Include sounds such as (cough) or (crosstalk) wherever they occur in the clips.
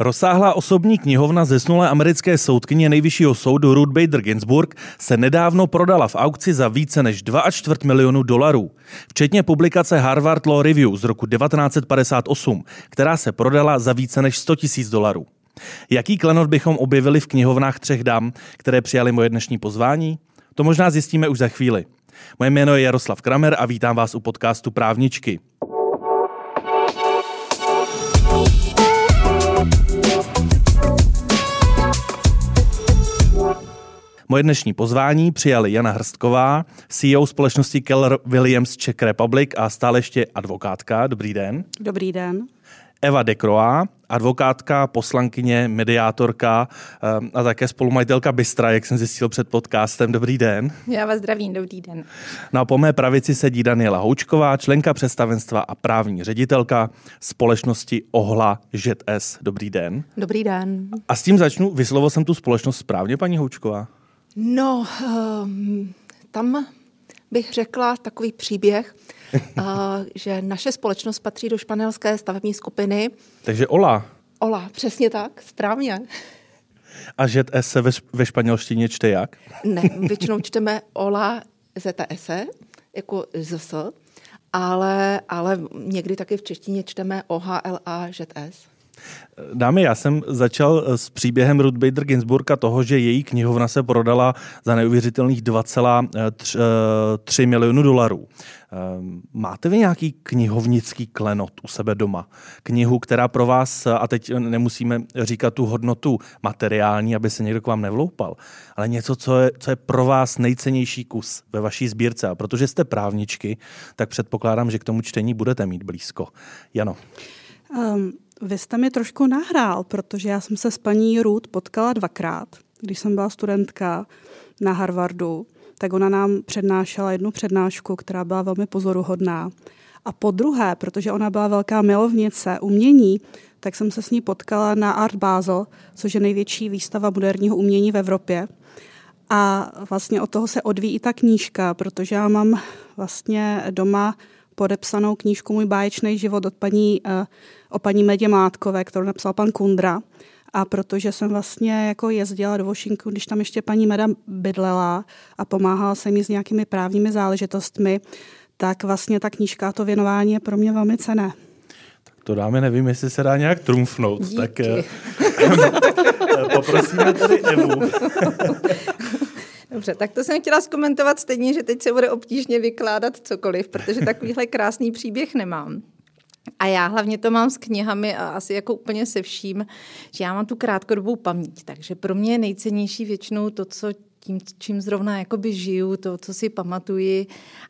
Rozsáhlá osobní knihovna zesnulé americké soudkyně nejvyššího soudu Ruth Bader Ginsburg se nedávno prodala v aukci za více než 2,4 milionu dolarů, včetně publikace Harvard Law Review z roku 1958, která se prodala za více než 100 000 dolarů. Jaký klenot bychom objevili v knihovnách třech dam, které přijali moje dnešní pozvání? To možná zjistíme už za chvíli. Moje jméno je Jaroslav Kramer a vítám vás u podcastu Právničky. Moje dnešní pozvání přijali Jana Hrstková, CEO společnosti Keller Williams Czech Republic a stále ještě advokátka. Dobrý den. Dobrý den. Eva Dekroa, advokátka, poslankyně, mediátorka eh, a také spolumajitelka Bystra, jak jsem zjistil před podcastem. Dobrý den. Já vás zdravím, dobrý den. No a po mé pravici sedí Daniela Houčková, členka představenstva a právní ředitelka společnosti Ohla ŽS. Dobrý den. Dobrý den. A s tím začnu. Vyslovil jsem tu společnost správně, paní Houčková? No, um, tam bych řekla takový příběh, uh, (laughs) že naše společnost patří do španělské stavební skupiny. Takže Ola. Ola, přesně tak, správně. A ZS se ve, ve španělštině čte jak? Ne, většinou čteme Ola ZS, jako ZS, ale, ale někdy taky v češtině čteme OHLA ZS. Dámy, já jsem začal eh, s příběhem Ruth Bader Ginsburg a toho, že její knihovna se prodala za neuvěřitelných 2,3 milionů dolarů. Ehm, máte vy nějaký knihovnický klenot u sebe doma? Knihu, která pro vás, a teď nemusíme říkat tu hodnotu materiální, aby se někdo k vám nevloupal, ale něco, co je, co je pro vás nejcennější kus ve vaší sbírce. A protože jste právničky, tak předpokládám, že k tomu čtení budete mít blízko. Jano. Um, vy jste mi trošku nahrál, protože já jsem se s paní Ruth potkala dvakrát, když jsem byla studentka na Harvardu, tak ona nám přednášela jednu přednášku, která byla velmi pozoruhodná. A po druhé, protože ona byla velká milovnice umění, tak jsem se s ní potkala na Art Basel, což je největší výstava moderního umění v Evropě. A vlastně od toho se odvíjí ta knížka, protože já mám vlastně doma podepsanou knížku Můj báječný život od paní, uh, o paní Medě Mátkové, kterou napsal pan Kundra. A protože jsem vlastně jako jezdila do Washingtonu, když tam ještě paní Meda bydlela a pomáhala se mi s nějakými právními záležitostmi, tak vlastně ta knížka a to věnování je pro mě velmi cené. Tak to dáme, nevím, jestli se dá nějak trumfnout. Díky. Tak eh, (laughs) poprosíme tady Evu. (laughs) Dobře, tak to jsem chtěla zkomentovat stejně, že teď se bude obtížně vykládat cokoliv, protože takovýhle krásný příběh nemám. A já hlavně to mám s knihami a asi jako úplně se vším, že já mám tu krátkodobou paměť, takže pro mě je nejcennější většinou to, co tím, čím zrovna jakoby žiju, to, co si pamatuji,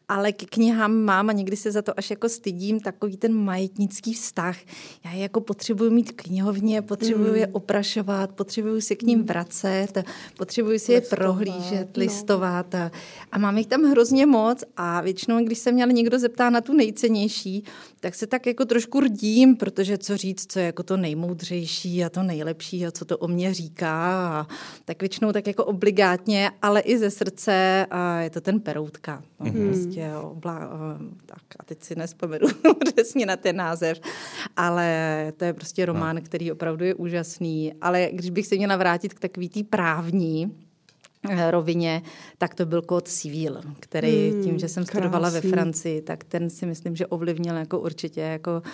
ale k knihám mám a někdy se za to až jako stydím, takový ten majetnický vztah. Já je jako potřebuji mít knihovně, potřebuji mm. je oprašovat, potřebuji si k ním vracet, potřebuji si listovat, je prohlížet, no. listovat a, a mám jich tam hrozně moc a většinou, když se mě někdo zeptá na tu nejcennější, tak se tak jako trošku rdím, protože co říct, co je jako to nejmoudřejší a to nejlepší a co to o mě říká a tak většinou tak jako obligátně ale i ze srdce a je to ten Peroutka. No, mm. prostě, jo, bla, tak a teď si nespomenu (laughs) přesně na ten název, ale to je prostě román, no. který opravdu je úžasný. Ale když bych se měla vrátit k takový té právní, eh, rovině, tak to byl kód civil, který mm, tím, že jsem krásný. studovala ve Francii, tak ten si myslím, že ovlivnil jako určitě jako uh,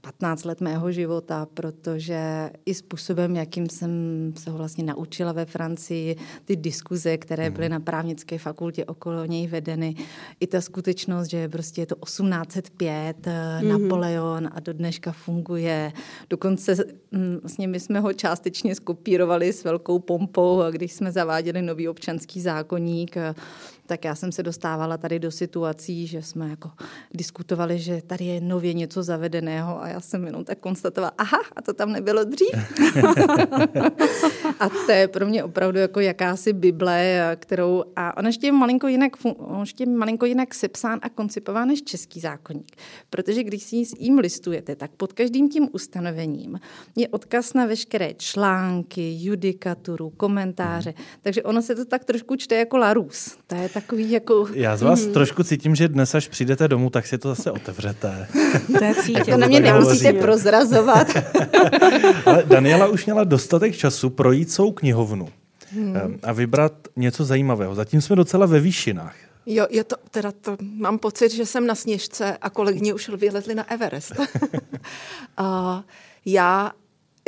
15 let mého života, protože i způsobem, jakým jsem se ho vlastně naučila ve Francii, ty diskuze, které byly mhm. na právnické fakultě okolo něj vedeny, i ta skutečnost, že prostě je to 1805, mm-hmm. Napoleon a do dneška funguje. Dokonce mm, vlastně my jsme ho částečně skopírovali s velkou pompou, když jsme zaváděli nový občanský zákonník, tak já jsem se dostávala tady do situací, že jsme jako diskutovali, že tady je nově něco zavedeného a já jsem jenom tak konstatovala, aha, a to tam nebylo dřív. (laughs) a to je pro mě opravdu jako jakási Bible, kterou, a on ještě je malinko jinak, on ještě je malinko jinak sepsán a koncipován než český zákonník. Protože když si s jim listujete, tak pod každým tím ustanovením je odkaz na veškeré články, judikaturu, komentáře. Takže ono se to tak trošku čte jako Larus. To je tak takový jako... Já z vás mm. trošku cítím, že dnes, až přijdete domů, tak si to zase otevřete. (laughs) To je cítě. To na mě nemusíte prozrazovat. (laughs) (laughs) Ale Daniela už měla dostatek času projít svou knihovnu hmm. a vybrat něco zajímavého. Zatím jsme docela ve výšinách. Jo, je to, teda to, mám pocit, že jsem na sněžce a kolegyně už vylezli na Everest. a já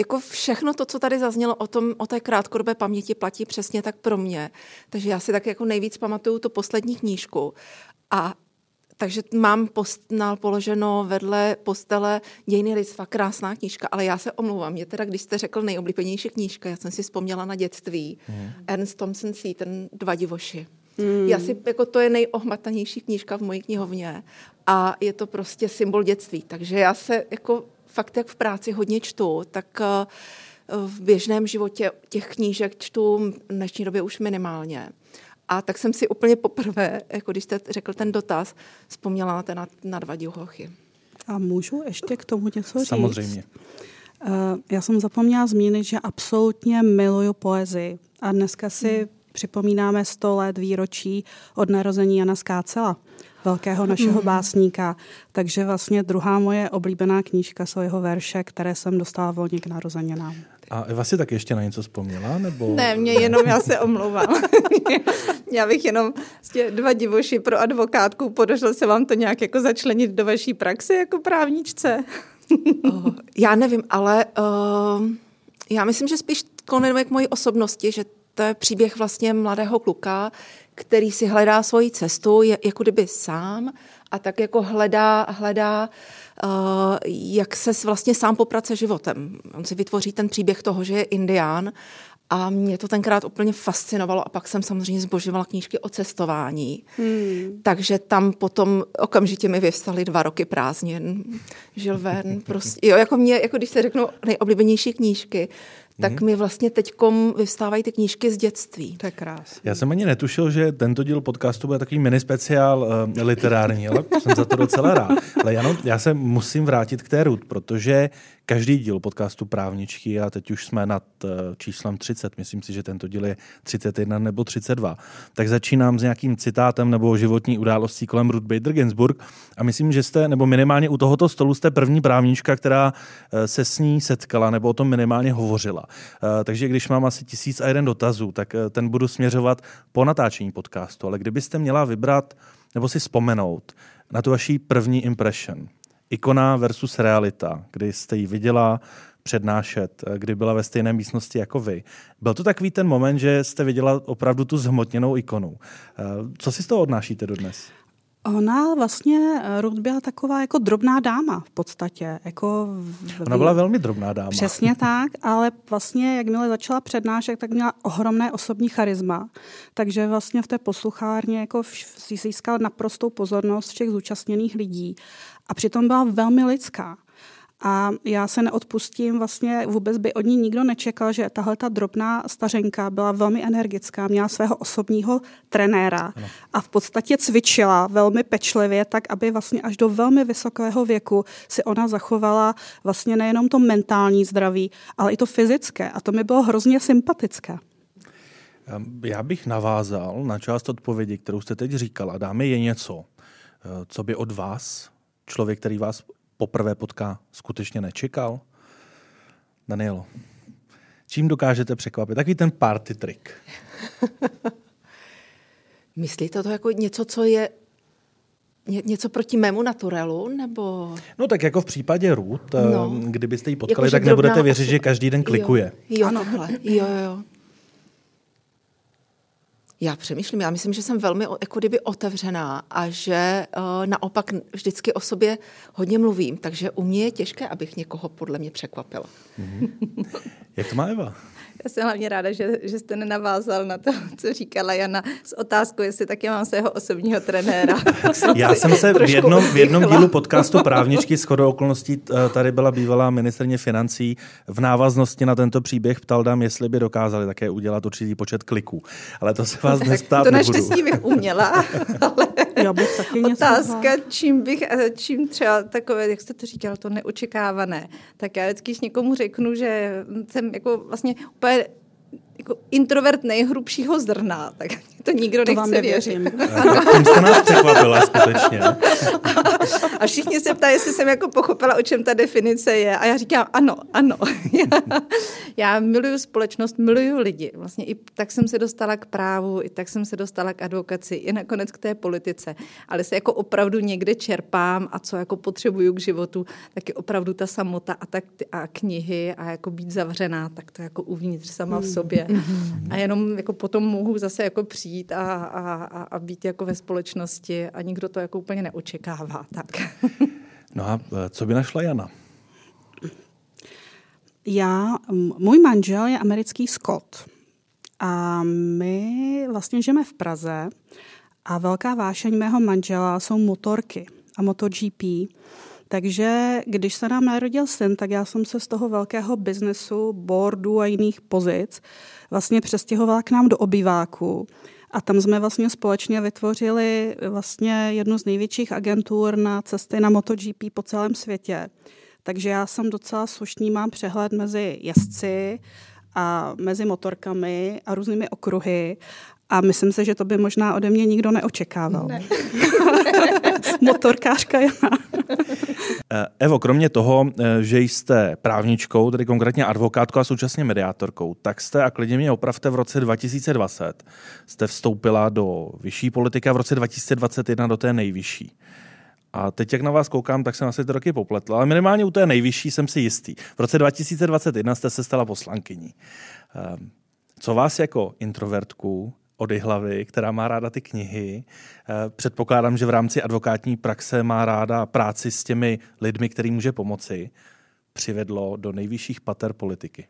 jako všechno to, co tady zaznělo o, tom, o té krátkodobé paměti, platí přesně tak pro mě. Takže já si tak jako nejvíc pamatuju tu poslední knížku. A takže mám postnal položeno vedle postele Dějiny lidstva, krásná knížka, ale já se omlouvám, mě teda, když jste řekl nejoblíbenější knížka, já jsem si vzpomněla na dětství, mm. Ernst Thompson Seton, Dva divoši. Mm. Já si, jako to je nejohmatanější knížka v mojí knihovně a je to prostě symbol dětství, takže já se jako fakt jak v práci hodně čtu, tak eh, v běžném životě těch knížek čtu v dnešní době už minimálně. A tak jsem si úplně poprvé, (laughs) jako když jste řekl ten dotaz, vzpomněla na, ten, na, na dva divochy. A můžu ještě k tomu něco říct? Samozřejmě. Uh, já jsem zapomněla zmínit, že absolutně miluju poezii. A dneska si hmm. připomínáme 100 let výročí od narození Jana Skácela velkého našeho mm. básníka. Takže vlastně druhá moje oblíbená knížka jsou jeho verše, které jsem dostala volně k narozeninám. A Eva si tak ještě na něco vzpomněla? Nebo... Ne, mě jenom, já se (laughs) omlouvám. (laughs) já bych jenom vlastně dva divoši pro advokátku, podařilo se vám to nějak jako začlenit do vaší praxe jako právničce? uh, (laughs) já nevím, ale uh, já myslím, že spíš konvenuje k mojí osobnosti, že to je příběh vlastně mladého kluka, který si hledá svoji cestu, je jako kdyby sám a tak jako hledá, hledá uh, jak se vlastně sám poprace životem. On si vytvoří ten příběh toho, že je indián a mě to tenkrát úplně fascinovalo a pak jsem samozřejmě zbožovala knížky o cestování. Hmm. Takže tam potom okamžitě mi vyvstaly dva roky prázdnin. Žil ven, prostě, jo, jako mě, jako když se řeknou nejoblíbenější knížky, tak mm. mi vlastně teď vyvstávají ty knížky z dětství. To je krásné. Já jsem ani netušil, že tento díl podcastu bude takový mini speciál uh, literární, ale jsem za to docela rád. Ale Jano, já se musím vrátit k té Ruth, protože každý díl podcastu Právničky, a teď už jsme nad uh, číslem 30, myslím si, že tento díl je 31 nebo 32, tak začínám s nějakým citátem nebo životní událostí kolem Ruth Bader Ginsburg a myslím, že jste, nebo minimálně u tohoto stolu jste první právnička, která uh, se s ní setkala nebo o tom minimálně hovořila. Uh, takže když mám asi tisíc a jeden dotazů, tak ten budu směřovat po natáčení podcastu, ale kdybyste měla vybrat nebo si vzpomenout na tu vaší první impression, ikona versus realita, kdy jste ji viděla přednášet, kdy byla ve stejné místnosti jako vy. Byl to takový ten moment, že jste viděla opravdu tu zhmotněnou ikonu. Eh, co si z toho odnášíte dodnes? Ona vlastně, eh, Ruth byla taková jako drobná dáma v podstatě. Jako v... Ona byla velmi drobná dáma. Přesně (laughs) tak, ale vlastně jakmile začala přednášet, tak měla ohromné osobní charisma. Takže vlastně v té posluchárně jako si získala naprostou pozornost všech zúčastněných lidí. A přitom byla velmi lidská. A já se neodpustím, vlastně vůbec by od ní nikdo nečekal, že tahle ta drobná stařenka byla velmi energická, měla svého osobního trenéra a v podstatě cvičila velmi pečlivě, tak aby vlastně až do velmi vysokého věku si ona zachovala vlastně nejenom to mentální zdraví, ale i to fyzické. A to mi bylo hrozně sympatické. Ehm, já bych navázal na část odpovědi, kterou jste teď říkala. Dámy, je něco, eh, co by od vás člověk, který vás poprvé potká, skutečně nečekal? Danielo, čím dokážete překvapit? Takový ten party trik. (laughs) Myslíte to jako něco, co je Ně, něco proti mému naturelu, nebo... No tak jako v případě Ruth, no. kdybyste ji potkali, jako, tak nebudete věřit, osoba. že každý den klikuje. Jo, jo ano. tohle. Jo, jo. Já přemýšlím, já myslím, že jsem velmi jako kdyby otevřená a že uh, naopak vždycky o sobě hodně mluvím, takže u mě je těžké, abych někoho podle mě překvapila. Mm-hmm. Jak to má Eva? Já jsem hlavně ráda, že, že jste nenavázal na to, co říkala Jana s otázkou, jestli taky mám svého osobního trenéra. (laughs) Já jsem se v jednom, v jednom dílu podcastu Právničky s chodou okolností eh, tady byla bývalá ministrně financí v návaznosti na tento příběh ptal dám, jestli by dokázali také udělat určitý počet kliků. Ale to se vás dnes ptát To naštěstí bych uměla, (laughs) ale Já bych taky otázka, čím bych, eh, čím třeba takové, jak jste to říkal, to neočekávané, tak já vždycky, když někomu řeknu, že jsem jako vlastně úplně jako introvert nejhrubšího zrna, tak (laughs) To nikdo To vám nechce nevěřím. věřit. (laughs) Tím jste nás překvapila skutečně. A všichni se ptají, jestli jsem jako pochopila, o čem ta definice je. A já říkám, ano, ano. (laughs) já miluju společnost, miluju lidi. Vlastně i tak jsem se dostala k právu, i tak jsem se dostala k advokaci, i nakonec k té politice. Ale se jako opravdu někde čerpám a co jako potřebuju k životu, tak je opravdu ta samota a, tak, a knihy a jako být zavřená, tak to jako uvnitř sama v sobě. A jenom jako potom mohu zase jako přijít a, a, a, a být jako ve společnosti a nikdo to jako úplně neočekává. Tak. (laughs) No a eh, co by našla Jana? Já, můj manžel je americký Scot a my vlastně žijeme v Praze a velká vášeň mého manžela jsou motorky a MotoGP. Takže když se nám narodil syn, tak já jsem se z toho velkého biznesu, boardu a jiných pozic vlastně přestěhovala k nám do obyváku. A tam jsme vlastně společně vytvořili vlastně jednu z největších agentur na cesty na MotoGP po celém světě. Takže já jsem docela slušný, mám přehled mezi jezdci a mezi motorkami a různými okruhy. A myslím si, že to by možná ode mě nikdo neočekával. Ne. (laughs) (laughs) Motorkářka Jana. (laughs) Eh, Evo, kromě toho, eh, že jste právničkou, tedy konkrétně advokátkou a současně mediátorkou, tak jste, a klidně mě opravte, v roce 2020 jste vstoupila do vyšší politiky a v roce 2021 do té nejvyšší. A teď, jak na vás koukám, tak jsem asi ty roky popletl, ale minimálně u té nejvyšší jsem si jistý. V roce 2021 jste se stala poslankyní. Ehm, Co vás jako introvertku od hlavy, která má ráda ty knihy, eh, předpokládám, že v rámci advokátní praxe má ráda práci s těmi lidmi, který může pomoci, přivedlo do nejvyšších pater politiky.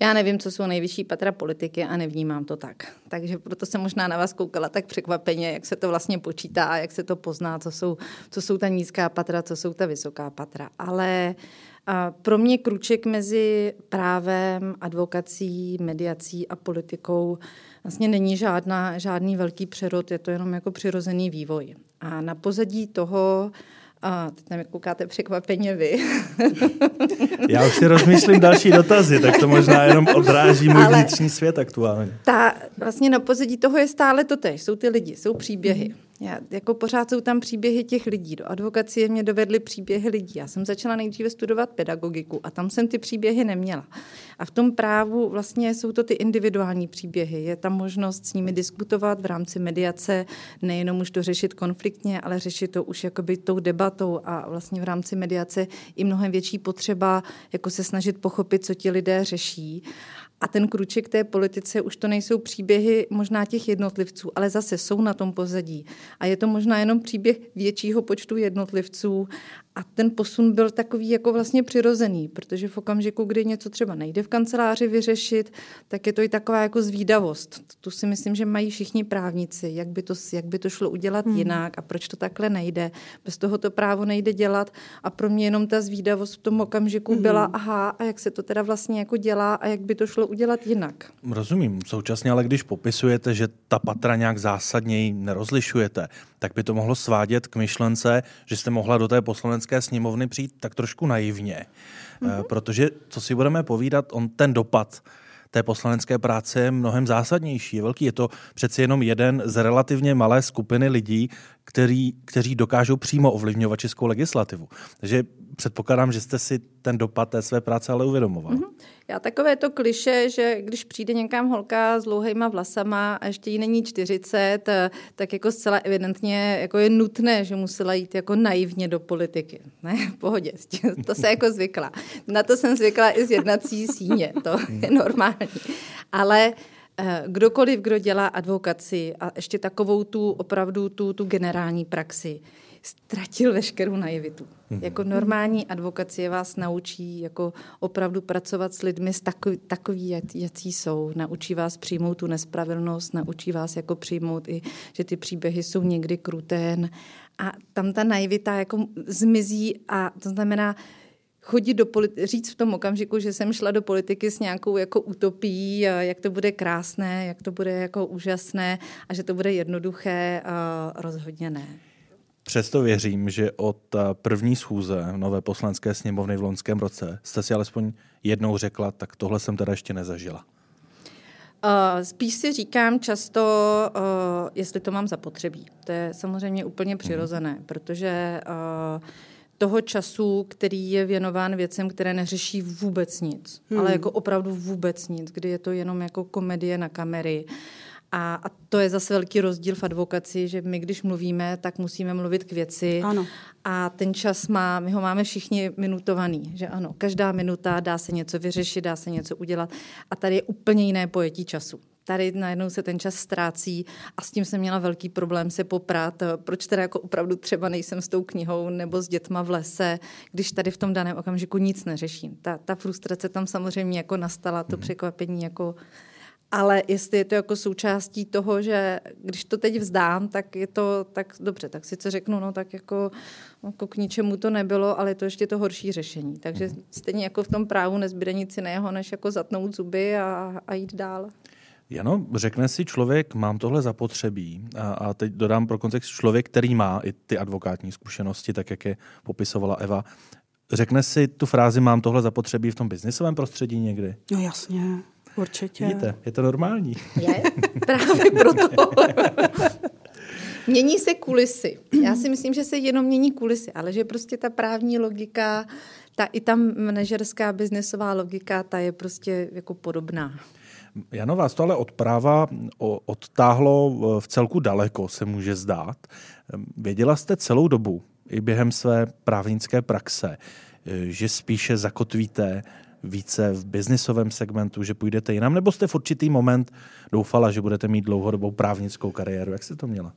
Já nevím, co jsou nejvyšší patra politiky a nevnímám to tak. Takže proto jsem možná na vás koukala tak překvapeně, jak se to vlastně počítá a jak se to pozná, co jsou, co jsou ta nízká patra, co jsou ta vysoká patra. Ale a pro mě kruček mezi právem, advokací, mediací a politikou vlastně není žádná, žádný velký přerod, je to jenom jako přirozený vývoj. A na pozadí toho a teď tam koukáte překvapeně vy. (laughs) Já už si rozmýšlím další dotazy, tak to možná jenom odráží můj Ale- vnitřní svět aktuálně. Ta, vlastně na pozadí toho je stále to tež. Jsou ty lidi, jsou příběhy. Já, jako pořád jsou tam příběhy těch lidí. Do advokacie mě dovedly příběhy lidí. Já jsem začala nejdříve studovat pedagogiku a tam jsem ty příběhy neměla. A v tom právu vlastně jsou to ty individuální příběhy. Je tam možnost s nimi diskutovat v rámci mediace, nejenom už to řešit konfliktně, ale řešit to už jakoby tou debatou a vlastně v rámci mediace i mnohem větší potřeba jako se snažit pochopit, co ti lidé řeší. A ten kruček té politice už to nejsou příběhy možná těch jednotlivců, ale zase jsou na tom pozadí. A je to možná jenom příběh většího počtu jednotlivců. A ten posun byl takový jako vlastně přirozený, protože v okamžiku, kdy něco třeba nejde v kanceláři vyřešit, tak je to i taková jako zvídavost. Tu si myslím, že mají všichni právníci, jak by to, jak by to šlo udělat hmm. jinak a proč to takhle nejde. Bez toho to právo nejde dělat a pro mě jenom ta zvídavost v tom okamžiku hmm. byla, aha, a jak se to teda vlastně jako dělá a jak by to šlo udělat jinak. Rozumím. Současně ale když popisujete, že ta patra nějak zásadněji nerozlišujete, tak by to mohlo svádět k myšlence, že jste mohla do té poslanecké sněmovny přijít tak trošku naivně. Mm-hmm. Protože, co si budeme povídat, on ten dopad té poslanecké práce je mnohem zásadnější, je velký. Je to přeci jenom jeden z relativně malé skupiny lidí, který, kteří dokážou přímo ovlivňovat českou legislativu. Takže předpokládám, že jste si ten dopad té své práce ale uvědomoval. Mm-hmm. Já takové to kliše, že když přijde někam holka s dlouhýma vlasama a ještě jí není 40, tak jako zcela evidentně jako je nutné, že musela jít jako naivně do politiky. Ne, v pohodě, to se jako zvykla. Na to jsem zvykla i z jednací síně, to je normální. Ale eh, kdokoliv, kdo dělá advokaci a ještě takovou tu opravdu tu, tu generální praxi, ztratil veškerou naivitu. Mm-hmm. Jako normální advokacie vás naučí jako opravdu pracovat s lidmi s takový, takový jací jsou. Naučí vás přijmout tu nespravedlnost, naučí vás jako přijmout i, že ty příběhy jsou někdy krutén a tam ta naivita jako zmizí a to znamená, chodit do politi- říct v tom okamžiku, že jsem šla do politiky s nějakou jako utopií, jak to bude krásné, jak to bude jako úžasné a že to bude jednoduché, rozhodně ne. Přesto věřím, že od první schůze nové poslanské sněmovny v loňském roce jste si alespoň jednou řekla, tak tohle jsem teda ještě nezažila. Uh, spíš si říkám často, uh, jestli to mám zapotřebí. To je samozřejmě úplně mhm. přirozené, protože uh, toho času, který je věnován věcem, které neřeší vůbec nic, hmm. ale jako opravdu vůbec nic, kdy je to jenom jako komedie na kamery. A, a to je zase velký rozdíl v advokaci, že my, když mluvíme, tak musíme mluvit k věci. Ano. A ten čas má, my ho máme všichni minutovaný, že ano, každá minuta dá se něco vyřešit, dá se něco udělat. A tady je úplně jiné pojetí času tady najednou se ten čas ztrácí a s tím jsem měla velký problém se poprat, proč teda jako opravdu třeba nejsem s tou knihou nebo s dětma v lese, když tady v tom daném okamžiku nic neřeším. Ta, ta frustrace tam samozřejmě jako nastala, to mhm. překvapení jako ale jestli je to jako součástí toho, že když to teď vzdám, tak je to tak dobře, tak sice řeknu, no tak jako, jako k ničemu to nebylo, ale je to ještě to horší řešení. Takže mhm. stejně jako v tom právu nezbyde nic jiného, než jako zatnout zuby a, a jít dál. Jano, řekne si člověk, mám tohle zapotřebí a, a teď dodám pro kontext člověk, který má i ty advokátní zkušenosti, tak jak je popisovala Eva, řekne si tu frázi mám tohle zapotřebí v tom biznisovém prostředí někdy? No jasně, určitě. Vidíte, je to normální. Je, (laughs) právě proto. Mění se kulisy. Já si myslím, že se jenom mění kulisy, ale že prostě ta právní logika, ta i ta manažerská biznesová logika, ta je prostě jako podobná. Jano, vás to ale od práva odtáhlo v celku daleko, se může zdát. Věděla jste celou dobu, i během své právnické praxe, že spíše zakotvíte více v biznisovém segmentu, že půjdete jinam, nebo jste v určitý moment doufala, že budete mít dlouhodobou právnickou kariéru? Jak jste to měla?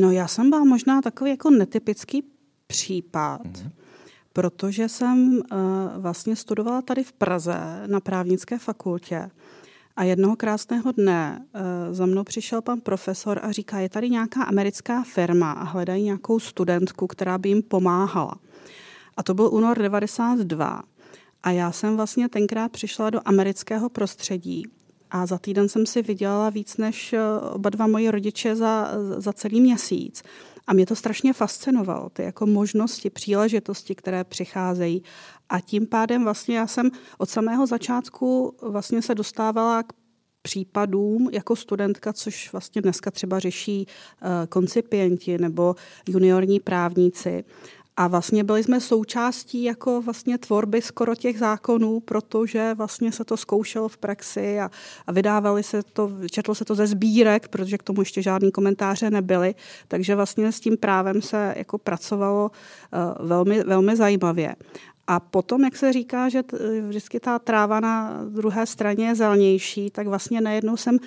No já jsem byla možná takový jako netypický případ, mm-hmm. protože jsem uh, vlastně studovala tady v Praze na právnické fakultě a jednoho krásného dne uh, za mnou přišel pan profesor a říká, je tady nějaká americká firma a hledají nějakou studentku, která by jim pomáhala. A to byl únor 92. A já jsem vlastně tenkrát přišla do amerického prostředí a za týden jsem si vydělala víc než eh, oba dva moji rodiče za, za celý měsíc. A mě to strašně fascinovalo, ty jako možnosti, příležitosti, které přicházejí. A tím pádem vlastně já jsem od samého začátku vlastně se dostávala k případům jako studentka, což vlastně dneska třeba řeší uh, koncipienti nebo juniorní právníci. A vlastně byli jsme součástí jako vlastně tvorby skoro těch zákonů, protože vlastně se to zkoušelo v praxi a, a vydávali se to, četlo se to ze sbírek, protože k tomu ještě žádný komentáře nebyly, takže vlastně s tím právem se jako pracovalo uh, velmi, velmi zajímavě. A potom, jak se říká, že vždycky ta tráva na druhé straně je zelenější, tak vlastně najednou jsem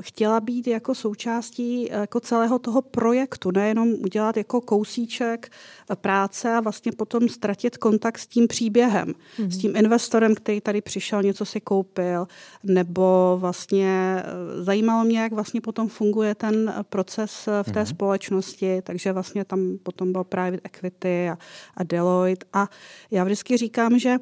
chtěla být jako součástí eh, jako celého toho projektu, nejenom udělat jako kousíček eh, práce a vlastně potom ztratit kontakt s tím příběhem, mm-hmm. s tím investorem, který tady přišel, něco si koupil, nebo vlastně zajímalo mě, jak vlastně potom funguje ten proces v té mm-hmm. společnosti, takže vlastně tam potom byl private equity a, a Deloitte a já vždycky říkám, že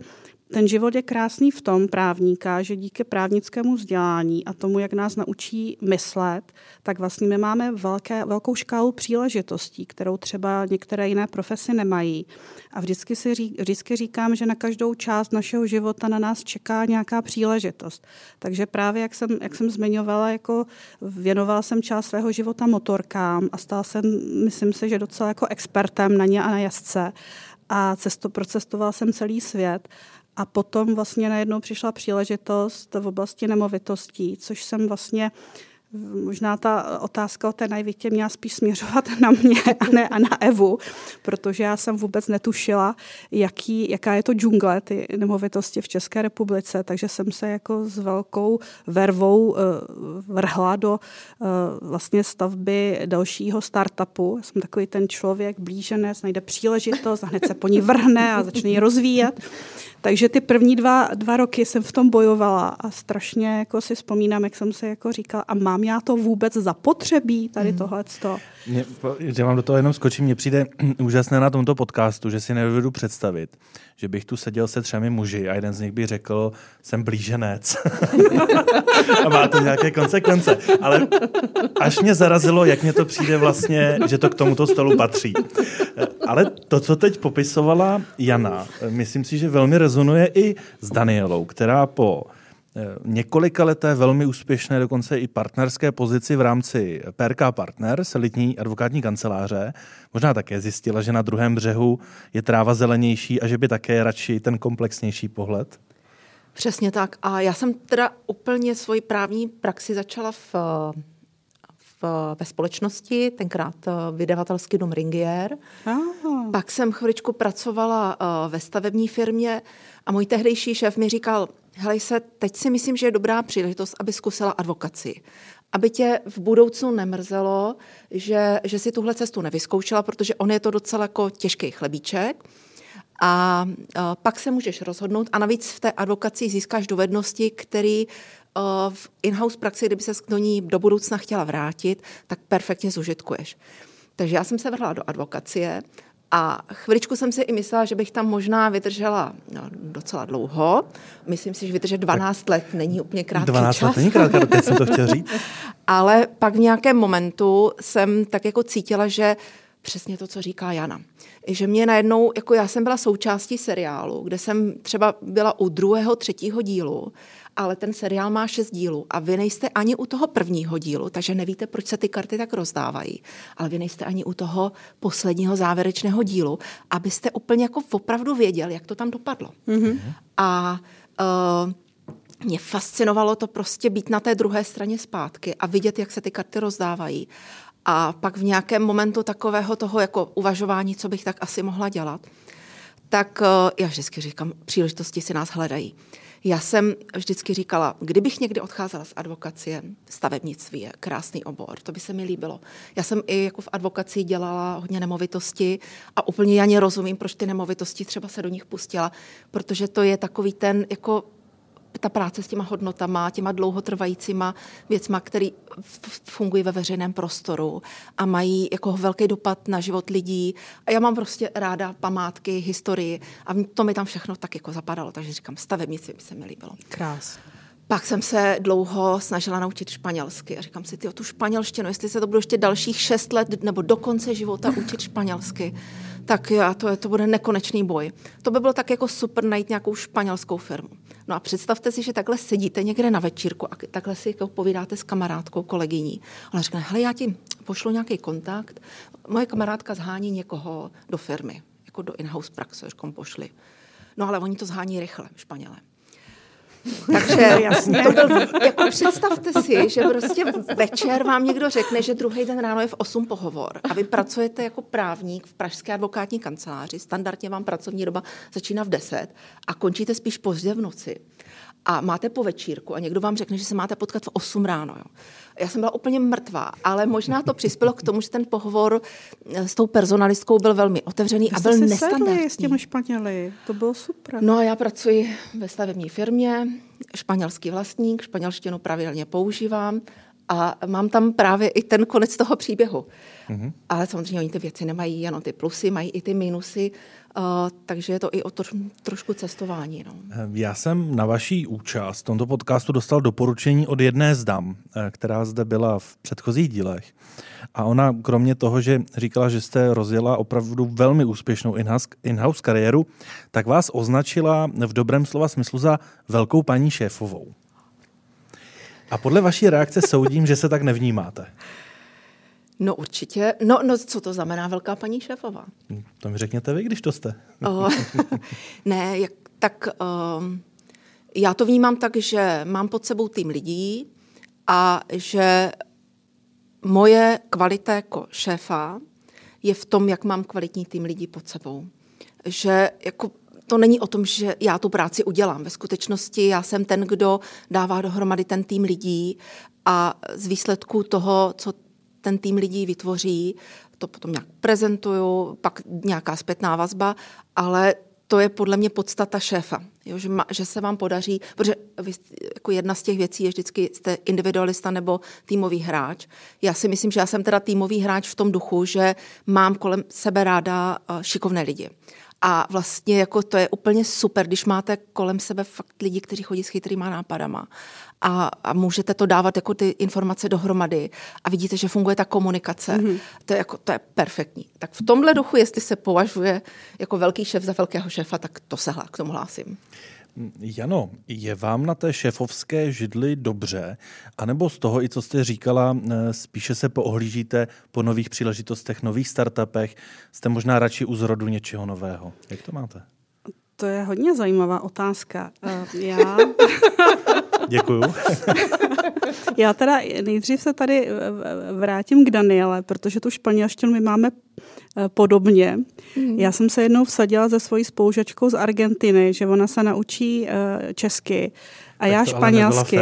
ten život je krásný v tom právníka, že díky právnickému vzdělání a tomu, jak nás naučí myslet, tak vlastně my máme velké, velkou škálu příležitostí, kterou třeba některé jiné profesy nemají. A vždycky, si ří, vždycky říkám, že na každou část našeho života na nás čeká nějaká příležitost. Takže právě, jak jsem, jak jsem zmiňovala, jako věnovala jsem část svého života motorkám a stala jsem, myslím si, že docela jako expertem na ně a na jazdce a cesto, procestovala jsem celý svět a potom vlastně najednou přišla příležitost v oblasti nemovitostí, což jsem vlastně Možná ta otázka o té najvitě měla spíš směřovat na mě a ne a na Evu, protože já jsem vůbec netušila, jaký, jaká je to džungle, ty nemovitosti v České republice, takže jsem se jako s velkou vervou uh, vrhla do uh, vlastně stavby dalšího startupu. Já jsem takový ten člověk blíženec, najde příležitost a hned se po ní vrhne a začne ji rozvíjet. Takže ty první dva, dva roky jsem v tom bojovala a strašně jako si vzpomínám, jak jsem se jako říkala, a mám já to vůbec zapotřebí, tady mm. tohleto. Mě, že vám do toho jenom skočím, mně přijde (clears throat) úžasné na tomto podcastu, že si nedovedu představit, že bych tu seděl se třemi muži a jeden z nich by řekl, jsem blíženec. (laughs) a má to nějaké konsekvence. Ale až mě zarazilo, jak mě to přijde vlastně, že to k tomuto stolu patří. Ale to, co teď popisovala Jana, myslím si, že velmi rezonuje i s Danielou, která po několika leté velmi úspěšné, dokonce i partnerské pozici v rámci PRK Partners, elitní advokátní kanceláře. Možná také zjistila, že na druhém břehu je tráva zelenější a že by také radši ten komplexnější pohled? Přesně tak. A já jsem teda úplně svoji právní praxi začala v, v, ve společnosti, tenkrát eh, vydavatelský dům Ringier. Ah. Pak jsem chviličku pracovala uh, ve stavební firmě a můj tehdejší šéf mi říkal, hele se, teď si myslím, že je dobrá příležitost, aby zkusila advokaci. Aby tě v budoucnu nemrzelo, že, že si tuhle cestu nevyzkoušela, protože on je to docela jako těžký chlebíček. A pak se můžeš rozhodnout a navíc v té advokaci získáš dovednosti, který v in-house praxi, kdyby se do ní do budoucna chtěla vrátit, tak perfektně zužitkuješ. Takže já jsem se vrhla do advokacie a chviličku jsem si i myslela, že bych tam možná vydržela no, docela dlouho. Myslím si, že vydržet 12 tak let není úplně krátký 12 čas. let není krátký, jsem to chtěl říct. (laughs) Ale pak v nějakém momentu jsem tak jako cítila, že přesně to, co říká Jana. Že mě najednou, jako já jsem byla součástí seriálu, kde jsem třeba byla u druhého, třetího dílu, ale ten seriál má šest dílů a vy nejste ani u toho prvního dílu, takže nevíte, proč se ty karty tak rozdávají, ale vy nejste ani u toho posledního závěrečného dílu, abyste úplně jako opravdu věděl, jak to tam dopadlo. Mm-hmm. A uh, mě fascinovalo to prostě být na té druhé straně zpátky a vidět, jak se ty karty rozdávají. A pak v nějakém momentu takového toho jako uvažování, co bych tak asi mohla dělat, tak uh, já vždycky říkám, příležitosti si nás hledají. Já jsem vždycky říkala, kdybych někdy odcházela z advokacie, stavebnictví je krásný obor, to by se mi líbilo. Já jsem i jako v advokaci dělala hodně nemovitosti a úplně já rozumím, proč ty nemovitosti třeba se do nich pustila, protože to je takový ten jako ta práce s těma hodnotama, těma dlouhotrvajícíma věcma, které fungují ve veřejném prostoru a mají jako velký dopad na život lidí. A já mám prostě ráda památky, historii a to mi tam všechno tak jako zapadalo. Takže říkám, stavebnici by se mi líbilo. Krás. Pak jsem se dlouho snažila naučit španělsky a říkám si, ty tu španělštinu, jestli se to bude ještě dalších šest let nebo do konce života (laughs) učit španělsky, tak já, to, to bude nekonečný boj. To by bylo tak jako super najít nějakou španělskou firmu. No a představte si, že takhle sedíte někde na večírku a takhle si jako povídáte s kamarádkou, kolegyní. Ona řekne, hele, já ti pošlu nějaký kontakt, moje kamarádka zhání někoho do firmy, jako do in-house praxe, říkám, pošli. No ale oni to zhání rychle, Španělé. Takže jasně. To byl, jako představte si, že prostě večer vám někdo řekne, že druhý den ráno je v 8 pohovor a vy pracujete jako právník v pražské advokátní kanceláři, standardně vám pracovní doba začíná v 10 a končíte spíš pozdě v noci a máte po večírku a někdo vám řekne, že se máte potkat v 8 ráno. Jo. Já jsem byla úplně mrtvá, ale možná to přispělo k tomu, že ten pohovor eh, s tou personalistkou byl velmi otevřený a byl nestandardní. s těmi Španěli, to bylo super. No a já pracuji ve stavební firmě, španělský vlastník, španělštinu pravidelně používám a mám tam právě i ten konec toho příběhu. Mm-hmm. Ale samozřejmě oni ty věci nemají jenom ty plusy, mají i ty minusy, uh, takže je to i o to, trošku cestování. No. Já jsem na vaší účast v tomto podcastu dostal doporučení od jedné z dam, eh, která zde byla v předchozích dílech. A ona, kromě toho, že říkala, že jste rozjela opravdu velmi úspěšnou in-house kariéru, tak vás označila v dobrém slova smyslu za velkou paní šéfovou. A podle vaší reakce soudím, že se tak nevnímáte. No určitě. No, no co to znamená velká paní šéfová? To mi řekněte vy, když to jste. O, ne, jak, tak um, já to vnímám tak, že mám pod sebou tým lidí a že moje kvalita jako šéfa je v tom, jak mám kvalitní tým lidí pod sebou. Že jako to není o tom, že já tu práci udělám. Ve skutečnosti já jsem ten, kdo dává dohromady ten tým lidí a z výsledku toho, co ten tým lidí vytvoří, to potom nějak prezentuju, pak nějaká zpětná vazba, ale to je podle mě podstata šéfa, jo, že, ma, že se vám podaří, protože vy, jako jedna z těch věcí je vždycky, jste individualista nebo týmový hráč. Já si myslím, že já jsem teda týmový hráč v tom duchu, že mám kolem sebe ráda šikovné lidi. A vlastně jako to je úplně super, když máte kolem sebe fakt lidi, kteří chodí s chytrýma nápadama a, a můžete to dávat jako ty informace dohromady a vidíte, že funguje ta komunikace. Mm-hmm. To, je jako, to je perfektní. Tak v tomhle duchu, jestli se považuje jako velký šéf za velkého šéfa, tak to se k tomu hlásím. Jano, je vám na té šéfovské židli dobře, anebo z toho, i co jste říkala, eh, spíše se poohlížíte po nových příležitostech, nových startupech, jste možná radši u zrodu něčeho nového. Jak to máte? To je hodně zajímavá otázka. Eh, já... (laughs) Děkuju. (laughs) Já teda nejdřív se tady vrátím k Daniele, protože tu španělštinu my máme Eh, podobně. Mm. Já jsem se jednou vsadila se svojí spoužačkou z Argentiny, že ona se naučí eh, česky a tak já španělsky.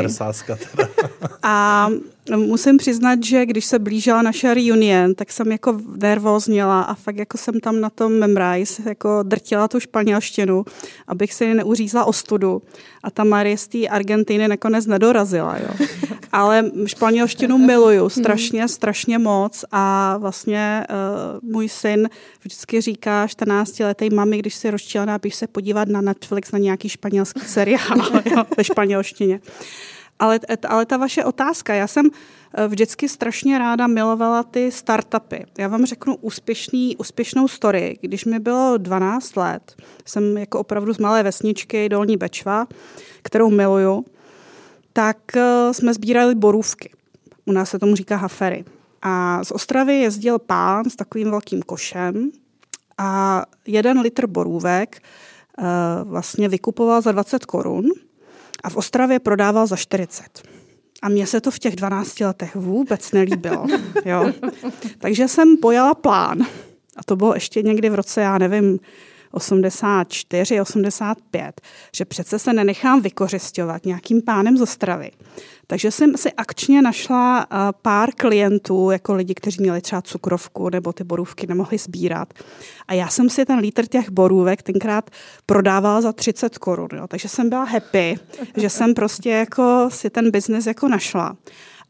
a musím přiznat, že když se blížila naše reunion, tak jsem jako nervózněla a fakt jako jsem tam na tom memrise jako drtila tu španělštinu, abych si neuřízla ostudu. A ta Marie z té Argentiny nakonec nedorazila. Jo. (laughs) Ale španělštinu miluju strašně, strašně moc a vlastně uh, můj syn vždycky říká 14 letý mami, když si rozčilená, běž se podívat na Netflix na nějaký španělský seriál (laughs) jo, ve španělštině. Ale, ale ta vaše otázka, já jsem eh, vždycky strašně ráda milovala ty startupy. Já vám řeknu úspěšný, úspěšnou story. Když mi bylo 12 let, jsem jako opravdu z malé vesničky Dolní Bečva, kterou miluju, tak eh, jsme sbírali borůvky. U nás se tomu říká hafery. A z Ostravy jezdil pán s takovým velkým košem a jeden litr borůvek uh, vlastně vykupoval za 20 korun a v Ostravě prodával za 40. A mně se to v těch 12 letech vůbec nelíbilo. (laughs) Jo. Takže jsem pojala plán. A to bylo ještě někdy v roce, já nevím, 84, 85, že přece se nenechám vykořišťovat nějakým pánem z Ostravy. Takže jsem si akčně našla eh, pár klientů, jako lidi, kteří měli třeba cukrovku nebo ty borůvky nemohli sbírat. A já jsem si ten lítr těch borůvek tenkrát prodávala za 30 korun. Takže jsem byla happy, (laughs) že jsem prostě jako si ten biznes jako našla.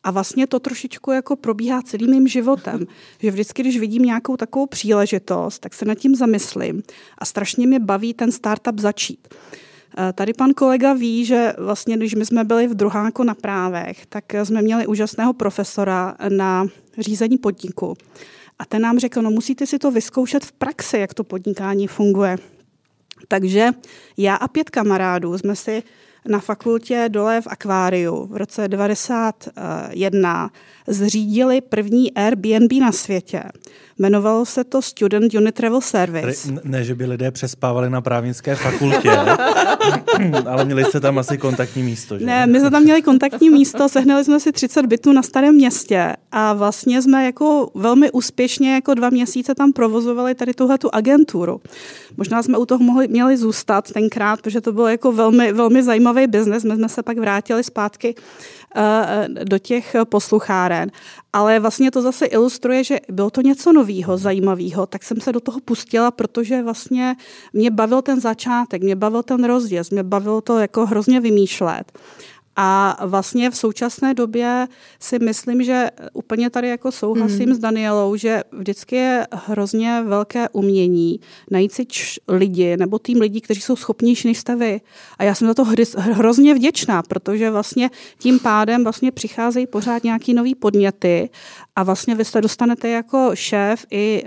A vlastně to trošičku jako probíhá celým mým životem. (laughs) Že vždycky, když vidím nějakou takovou příležitost, tak se nad tím zamyslím a strašně mě baví ten startup začít. Eh, tady pan kolega ví, že vlastně, když my jsme byli v druháku na právech, tak jsme měli úžasného profesora na řízení podniku. A ten nám řekl, no musíte si to vyzkoušet v praxi, jak to podnikání funguje. Takže já a pět kamarádů jsme si na fakultě dole v akváriu v roce 1991 zřídili první Airbnb na světě. Jmenovalo se to Student Unit Travel Service. Ne, že by lidé přespávali na právnické fakultě, (laughs) ale měli jste tam asi kontaktní místo, že? Ne, my jsme tam měli kontaktní místo, sehnali jsme si 30 bytů na starém městě a vlastně jsme jako velmi úspěšně jako dva měsíce tam provozovali tady tuhle tu agenturu. Možná jsme u toho mohli, měli zůstat tenkrát, protože to bylo jako velmi, velmi zajímavý biznes. My jsme se pak vrátili zpátky do těch poslucháren. Ale vlastně to zase ilustruje, že bylo to něco nového, zajímavého, tak jsem se do toho pustila, protože vlastně mě bavil ten začátek, mě bavil ten rozjezd, mě bavilo to jako hrozně vymýšlet. A vlastně v současné době si myslím, že úplně tady jako souhlasím mm. s Danielou, že vždycky je hrozně velké umění najít si č- lidi nebo tým lidí, kteří jsou schopnější než jste vy. A já jsem za to hry- hrozně vděčná, protože vlastně tím pádem vlastně přicházejí pořád nějaký nový podněty a vlastně vy se dostanete jako šéf i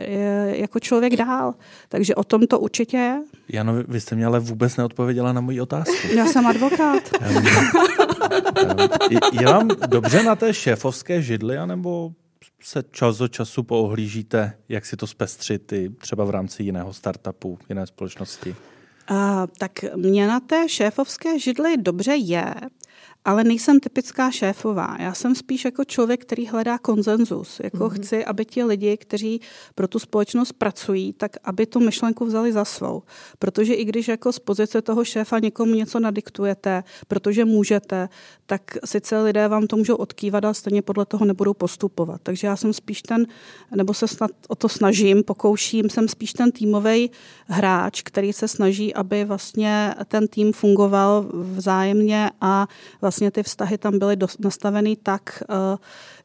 jako člověk dál. Takže o tom to určitě je. Jano, vy jste mě ale vůbec neodpověděla na moji otázku. Já jsem advokát. (laughs) je vám dobře na té šéfovské židli, anebo se čas od času poohlížíte, jak si to zpestřit i třeba v rámci jiného startupu, jiné společnosti? Uh, tak mě na té šéfovské židli dobře je, ale nejsem typická šéfová. Já jsem spíš jako člověk, který hledá konsenzus. Jako mm-hmm. chci, aby ti lidi, kteří pro tu společnost pracují, tak aby tu myšlenku vzali za svou. Protože i když jako z pozice toho šéfa někomu něco nadiktujete, protože můžete, tak sice lidé vám to můžou odkývat, a stejně podle toho nebudou postupovat. Takže já jsem spíš ten, nebo se snad o to snažím, pokouším, jsem spíš ten týmový hráč, který se snaží, aby vlastně ten tým fungoval vzájemně a vlastně ty vztahy tam byly nastaveny tak, eh,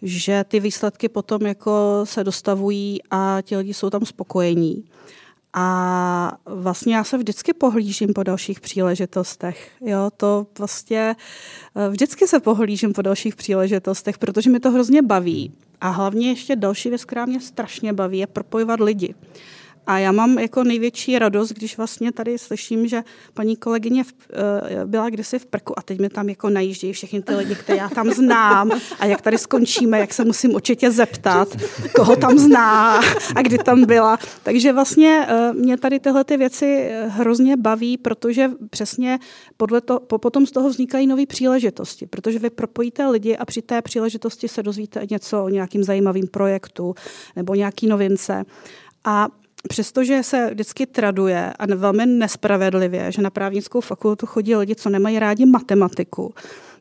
že ty výsledky potom jako se dostavují a ti lidi jsou tam spokojení. A vlastně já se vždycky pohlížím po dalších příležitostech. Jo, to vlastně eh, vždycky se pohlížím po dalších příležitostech, protože mi to hrozně baví. A hlavně ještě další věc, která mě strašně baví, je propojovat lidi. A já mám jako největší radost, když vlastně tady slyším, že paní kolegyně v, uh, byla kdysi v Prku a teď mi tam jako najíždějí všechny ty lidi, které já tam znám a jak tady skončíme, jak se musím určitě zeptat, koho tam zná a kdy tam byla. Takže vlastně uh, mě tady tyhle ty věci hrozně baví, protože přesně podle to, po, potom z toho vznikají nové příležitosti, protože vy propojíte lidi a při té příležitosti se dozvíte něco o nějakým zajímavým projektu nebo nějaký novince. A Přestože se vždycky traduje a velmi nespravedlivě, že na právnickou fakultu chodí lidi, co nemají rádi matematiku,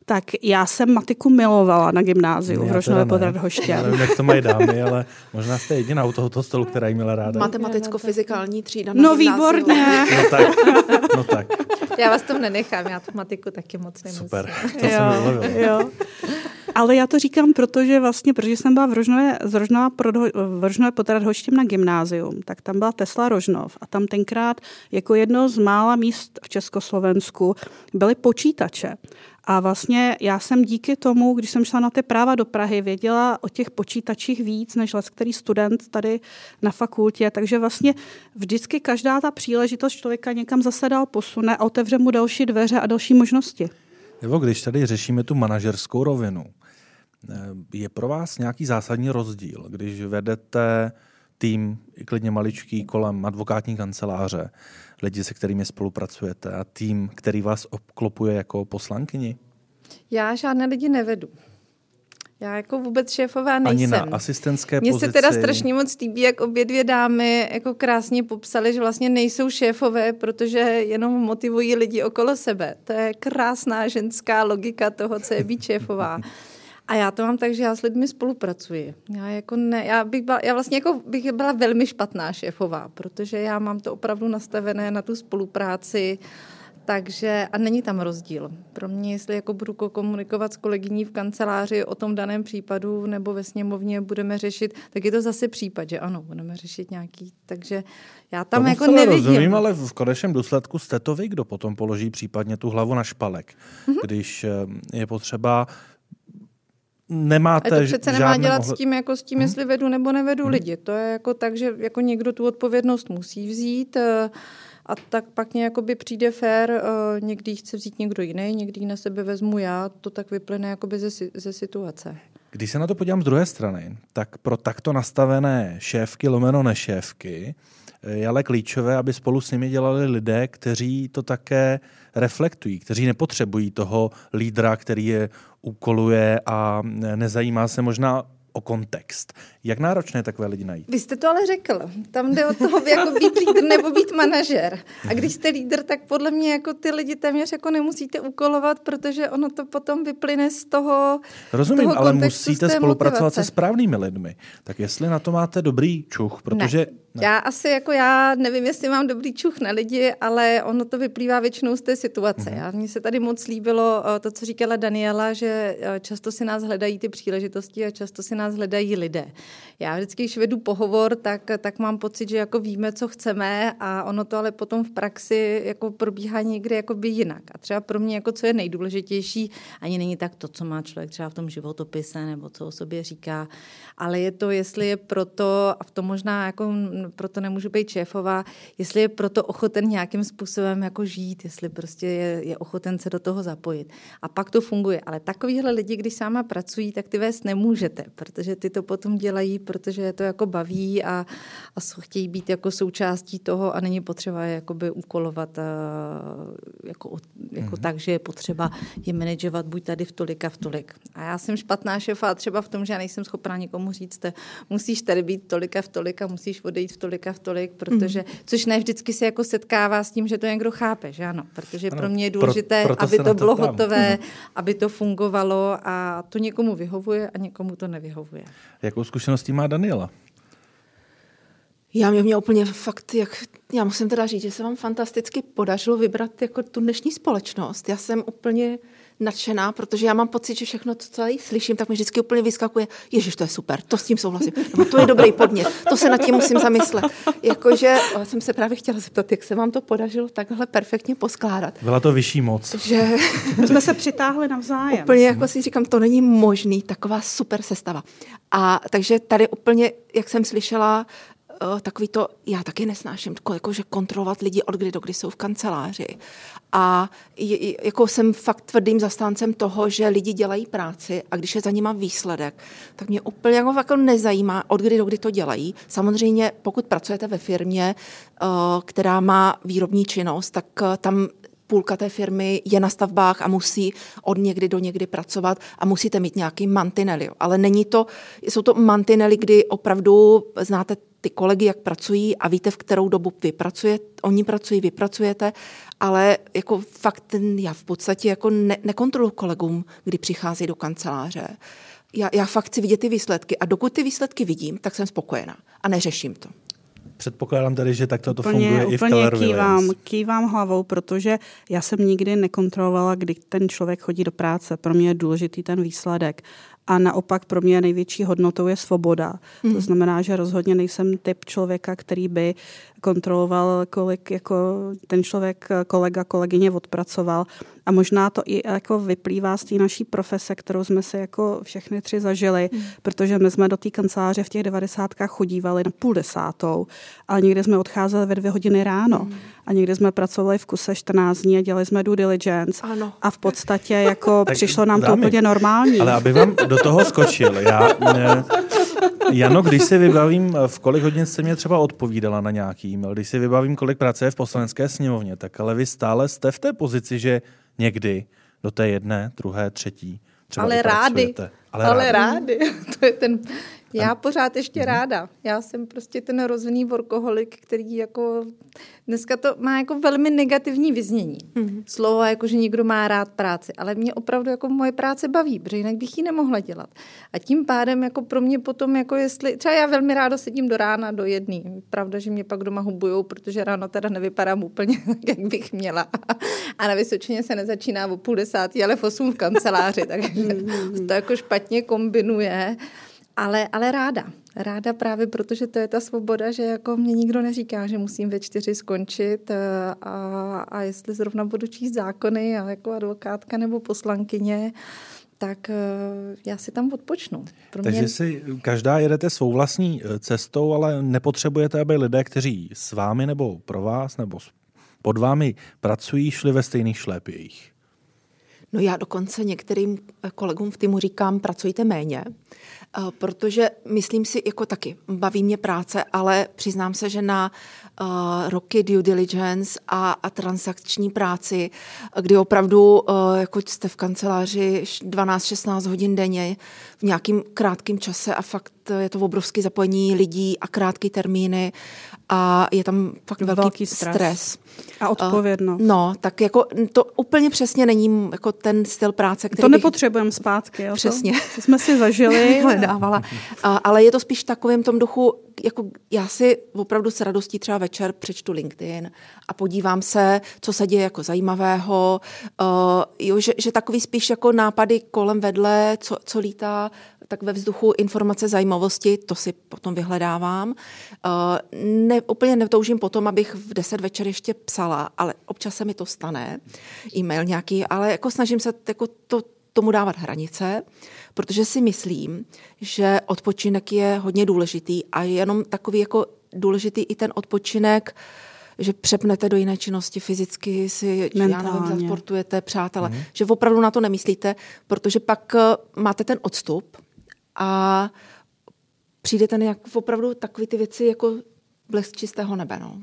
tak já jsem matiku milovala na gymnáziu v Rožnové pod Radhoště. Nevím, jak to mají dámy, ale možná jste jediná u tohoto stolu, která jí měla ráda. Matematicko-fyzikální třída na No výborně. No tak, no tak. Já vás tom nenechám, já tu matiku taky moc nemusím. Super, to jo, jsem jo. Ale já to říkám, protože vlastně, protože jsem byla v Rožnové, z Rožnova, v Rožnové pod Radhoštěm na gymnázium, tak tam byla Tesla Rožnov a tam tenkrát jako jedno z mála míst v Československu byly počítače. A vlastně já jsem díky tomu, když jsem šla na ty práva do Prahy, věděla o těch počítačích víc než let, který student tady na fakultě. Takže vlastně vždycky každá ta příležitost člověka někam zase dál posune a otevře mu další dveře a další možnosti. Nebo když tady řešíme tu manažerskou rovinu, je pro vás nějaký zásadní rozdíl, když vedete tým, i klidně maličký, kolem advokátní kanceláře, lidi, se kterými spolupracujete a tým, který vás obklopuje jako poslankyni? Já žádné lidi nevedu. Já jako vůbec šéfová nejsem. Ani na asistentské Mně pozici. se teda strašně moc líbí, jak obě dvě dámy jako krásně popsaly, že vlastně nejsou šéfové, protože jenom motivují lidi okolo sebe. To je krásná ženská logika toho, co je být šéfová. (laughs) A já to mám tak, že já s lidmi spolupracuji. Já, jako ne, já, bych byla, já vlastně jako bych byla velmi špatná šéfová, protože já mám to opravdu nastavené na tu spolupráci, takže, a není tam rozdíl. Pro mě, jestli jako budu komunikovat s kolegyní v kanceláři o tom daném případu nebo ve sněmovně budeme řešit, tak je to zase případ, že ano, budeme řešit nějaký, takže já tam Tomu jako nevidím. rozumím, ale v konečném důsledku jste to vy, kdo potom položí případně tu hlavu na špalek, mm-hmm. když eh, je potřeba nemáte A to přece nemá dělat ohled... s tím, jako s tím, hmm. jestli vedu nebo nevedu hmm. lidi. To je jako tak, že jako někdo tu odpovědnost musí vzít eh, a tak pak nějak by přijde fér, eh, někdy chce vzít někdo jiný, někdy na sebe vezmu já, to tak vyplyne jakoby ze, ze situace. Když se na to podívám z druhé strany, tak pro takto nastavené šéfky lomeno nešéfky je ale klíčové, aby spolu s nimi dělali lidé, kteří to také reflektují, kteří nepotřebují toho lídra, který je úkoluje a nezajímá se možná o kontext. Jak náročné takové lidi najít? Vy jste to ale řekl. Tam jde o toho, (laughs) jako být lídr nebo být manažer. A když jste lídr, tak podle mě jako ty lidi téměř jako nemusíte úkolovat, protože ono to potom vyplyne z toho Rozumím, toho ale musíte spolupracovat motivace. se správnými lidmi. Tak jestli na to máte dobrý čuch, protože... Ne. Ne. Já asi jako já nevím, jestli mám dobrý čuch na lidi, ale ono to vyplývá většinou z té situace. Mm-hmm. Mně se tady moc líbilo eh, to, co říkala Daniela, že eh, často si nás hledají ty příležitosti a často si nás hledají lidé. Já vždycky, když vedu pohovor, tak, tak mám pocit, že jako víme, co chceme a ono to ale potom v praxi jako probíhá někde jako by jinak. A třeba pro mě, jako co je nejdůležitější, ani není tak to, co má člověk třeba v tom životopise nebo co o sobě říká, ale je to, jestli je proto, a v tom možná jako proto nemůžu být šéfová, jestli je proto ochoten nějakým způsobem jako žít, jestli prostě je, je ochoten se do toho zapojit. A pak to funguje. Ale takovýhle lidi, když sama pracují, tak ty vést nemůžete, protože ty to potom dělají, protože je to jako baví a, a chtějí být jako součástí toho a není potřeba je jakoby úkolovat a, jako, jako mm-hmm. tak, že je potřeba je manažovat buď tady v tolik a v tolik. A já jsem špatná šéfa třeba v tom, že já nejsem schopná nikomu říct, musíš tady být tolik a v tolik a musíš odejít v tolik a v tolik, protože, mm. což ne vždycky se jako setkává s tím, že to někdo chápe, že ano, protože ano, pro mě je důležité, pro, aby to, to bylo tam. hotové, mm. aby to fungovalo a to někomu vyhovuje a někomu to nevyhovuje. Jakou zkušeností má Daniela? Já mě, mě úplně fakt, jak, já musím teda říct, že se vám fantasticky podařilo vybrat jako tu dnešní společnost. Já jsem úplně nadšená, protože já mám pocit, že všechno, co tady slyším, tak mi vždycky úplně vyskakuje, ježiš, to je super, to s tím souhlasím, nebo to je dobrý podnět, to se nad tím musím zamyslet. Jakože jsem se právě chtěla zeptat, jak se vám to podařilo takhle perfektně poskládat. Byla to vyšší moc. Že... (laughs) Jsme se přitáhli navzájem. Úplně jako si říkám, to není možný, taková super sestava. A takže tady úplně, jak jsem slyšela, uh, takový to, já taky nesnáším, jako, že kontrolovat lidi od kdy do kdy jsou v kanceláři. A jako jsem fakt tvrdým zastáncem toho, že lidi dělají práci a když je za nima výsledek, tak mě úplně jako, jako nezajímá, od kdy do kdy to dělají. Samozřejmě, pokud pracujete ve firmě, uh, která má výrobní činnost, tak uh, tam půlka té firmy je na stavbách a musí od někdy do někdy pracovat a musíte mít nějaký mantinely. Ale není to, jsou to mantinely, kdy opravdu znáte ty kolegy, jak pracují a víte, v kterou dobu vy pracujete, oni pracují, vy pracujete, ale jako fakt já v podstatě jako ne, nekontroluji kolegům, kdy přichází do kanceláře. Já, já fakt chci vidět ty výsledky a dokud ty výsledky vidím, tak jsem spokojená a neřeším to. Předpokládám tedy, že takto to úplně, funguje úplně i v Keller kývám, Williams. kývám hlavou, protože já jsem nikdy nekontrolovala, kdy ten člověk chodí do práce. Pro mě je důležitý ten výsledek. A naopak pro mě největší hodnotou je svoboda. Hmm. To znamená, že rozhodně nejsem typ člověka, který by kontroloval, kolik jako ten člověk, kolega, kolegyně odpracoval. A možná to i jako vyplývá z té naší profese, kterou jsme si jako všechny tři zažili, hmm. protože my jsme do té kanceláře v těch devadesátkách chodívali na půl desátou, ale někdy jsme odcházeli ve dvě hodiny ráno hmm. a někdy jsme pracovali v kuse 14 dní a dělali jsme due diligence ano. a v podstatě jako (laughs) přišlo nám dámy, to úplně normální. Ale aby vám do toho skočil, já, ne, Jano, když si vybavím, v kolik hodin jste mě třeba odpovídala na nějaký e-mail, když si vybavím, kolik práce je v poslanecké sněmovně, tak ale vy stále jste v té pozici, že někdy do té jedné, druhé, třetí třeba ale rády. Ale, ale rády. rády. (laughs) to je ten já pořád ještě mm. ráda. Já jsem prostě ten rozvený workoholik, který jako dneska to má jako velmi negativní vyznění. Mm. Slovo jako, že někdo má rád práci, ale mě opravdu jako moje práce baví, protože jinak bych ji nemohla dělat. A tím pádem jako pro mě potom jako jestli, třeba já velmi ráda sedím do rána do jedné. Pravda, že mě pak doma hubujou, protože ráno teda nevypadám úplně (laughs) jak bych měla. A na Vysočině se nezačíná o půl desátý, ale v osm v kanceláři, takže mm. to jako špatně kombinuje. Ale, ale ráda. Ráda právě protože to je ta svoboda, že jako mě nikdo neříká, že musím ve čtyři skončit eh, a, a jestli zrovna budu číst zákony a jako advokátka nebo poslankyně, tak eh, já si tam odpočnu. Pro Takže mě... si každá jedete svou vlastní eh, cestou, ale nepotřebujete, aby lidé, kteří s vámi nebo pro vás nebo pod vámi pracují, šli ve stejných šlépějích. No já dokonce některým kolegům v týmu říkám, pracujte méně, Eh, protože myslím si, jako taky, baví mě práce, ale přiznám se, že na uh, roky due diligence a, a transakční práci, kdy opravdu uh, jako jste v kanceláři 12-16 hodin denně v nějakým krátkém čase a fakt je to obrovské zapojení lidí a krátké termíny a je tam fakt velký, velký stres. stres. A odpovědnost. Uh, no, tak jako to úplně přesně není jako ten styl práce, který To nepotřebujeme zpátky, jo? Přesně. To, to jsme si zažili. (laughs) Hledávala. Uh, ale je to spíš takovým tom duchu, jako já si opravdu s radostí třeba večer přečtu LinkedIn a podívám se, co se děje jako zajímavého, uh, jo, že, že takový spíš jako nápady kolem vedle, co, co lítá tak ve vzduchu informace zajímavosti, to si potom vyhledávám. Uh, ne, úplně netoužím potom, abych v 10 večer ještě psala, ale občas se mi to stane, e-mail nějaký, ale jako snažím se jako to, tomu dávat hranice, protože si myslím, že odpočinek je hodně důležitý a je jenom takový jako důležitý i ten odpočinek, že přepnete do jiné činnosti fyzicky, si, já nevím, zasportujete, přátelé, mm-hmm. že opravdu na to nemyslíte, protože pak eh, máte ten odstup a přijdete jak opravdu takové ty věci jako blesk čistého nebe. No.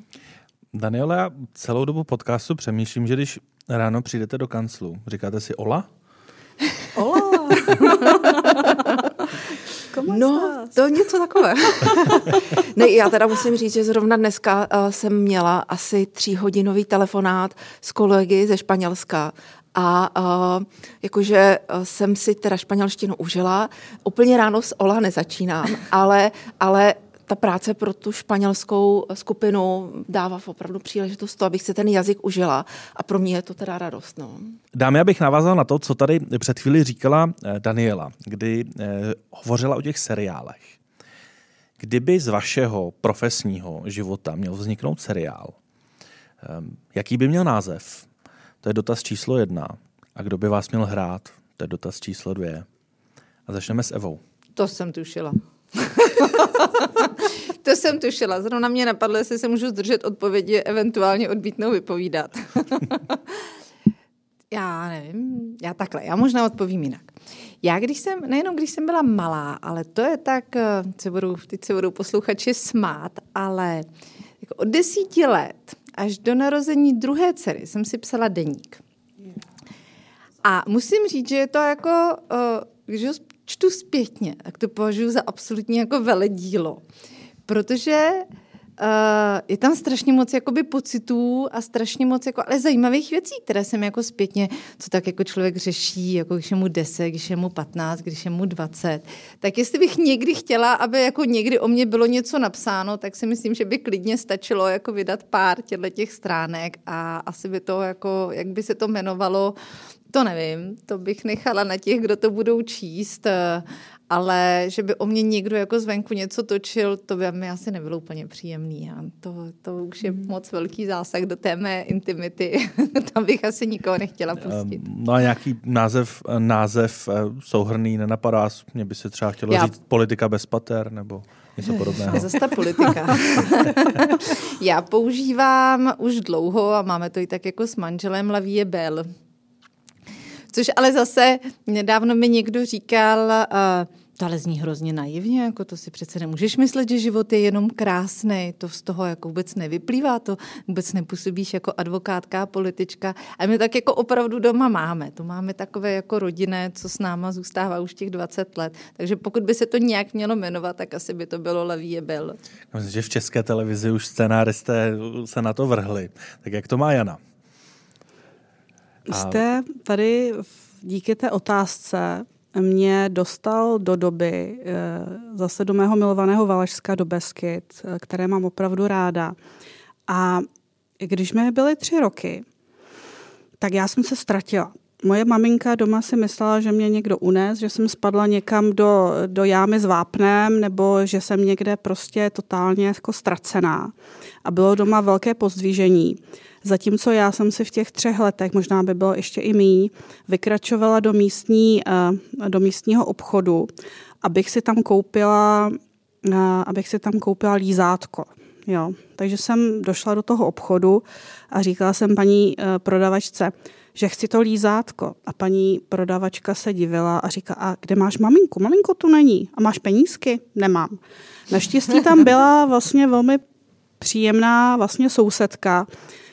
Daniela, já celou dobu podcastu přemýšlím, že když ráno přijdete do kanclu, říkáte si Ola? (laughs) Ola! (laughs) no, to něco takové. (laughs) ne, já teda musím říct, že zrovna dneska uh, jsem měla asi tříhodinový telefonát s kolegy ze Španělska a uh, jakože uh, jsem si teda španělštinu užila. Úplně ráno s Ola nezačínám, (laughs) ale, ale ta práce pro tu španělskou skupinu dává opravdu příležitost to, abych si ten jazyk užila a pro mě je to teda radost. No. Dámy, abych navázal na to, co tady před chvíli říkala eh, Daniela, kdy eh, hovořila o těch seriálech. Kdyby z vašeho profesního života měl vzniknout seriál, eh, jaký by měl název? To je dotaz číslo jedna. A kdo by vás měl hrát? To je dotaz číslo dvě. A začneme s Evou. To jsem tušila. (laughs) to jsem tušila. Zrovna mě napadlo, jestli se můžu zdržet odpovědi, eventuálně odbítnou vypovídat. (laughs) já nevím, já takhle, já možná odpovím jinak. Já když jsem, nejenom když jsem byla malá, ale to je tak, eh, se budou, teď se budou posluchači smát, ale jako od desíti let až do narození druhé dcery jsem si psala deník. A musím říct, že je to jako, eh, když ho čtu zpětně, tak to považuji za absolutně jako veledílo. Protože je tam strašně moc jakoby pocitů a strašně moc jako, ale zajímavých věcí, které jsem jako zpětně, co tak jako člověk řeší, jako když je mu 10, když je mu 15, když je mu 20. Tak jestli bych někdy chtěla, aby jako někdy o mě bylo něco napsáno, tak si myslím, že by klidně stačilo jako vydat pár těchto těch stránek a asi by to jako, jak by se to jmenovalo, to nevím, to bych nechala na těch, kdo to budou číst, ale že by o mě někdo jako zvenku něco točil, to by mi asi nebylo úplně příjemný. A to, to už je hmm. moc velký zásah do té mé intimity. (laughs) Tam bych asi nikoho nechtěla pustit. No a nějaký název, název eh, souhrný nenapadá? Mně by se třeba chtělo Já... říct politika bez pater, nebo něco podobného. (laughs) Zase ta politika. (laughs) Já používám už dlouho a máme to i tak jako s manželem Lavie Bell. Což ale zase nedávno mi někdo říkal, uh, to ale zní hrozně naivně, jako to si přece nemůžeš myslet, že život je jenom krásný, to z toho jako vůbec nevyplývá, to vůbec nepůsobíš jako advokátka, politička. A my tak jako opravdu doma máme, to máme takové jako rodinné, co s náma zůstává už těch 20 let. Takže pokud by se to nějak mělo jmenovat, tak asi by to bylo Levý byl. Myslím, že v české televizi už scénáristé se na to vrhli. Tak jak to má Jana? Jste tady díky té otázce mě dostal do doby eh, zase do mého milovaného Valašska, do Beskyt, eh, které mám opravdu ráda. A když mi byly tři roky, tak já jsem se ztratila. Moje maminka doma si myslela, že mě někdo unes, že jsem spadla někam do, do jámy s vápnem, nebo že jsem někde prostě totálně jako ztracená. A bylo doma velké pozdvížení. Zatímco já jsem si v těch třech letech, možná by bylo ještě i mý, vykračovala do, místní, eh, do místního obchodu, abych si tam koupila, eh, abych si tam koupila lízátko. Jo. Takže jsem došla do toho obchodu a říkala jsem paní eh, prodavačce, že chci to lízátko. A paní prodavačka se divila a říká, a kde máš maminku? Maminko tu není. A máš penízky? Nemám. Naštěstí tam byla vlastně velmi příjemná vlastně sousedka,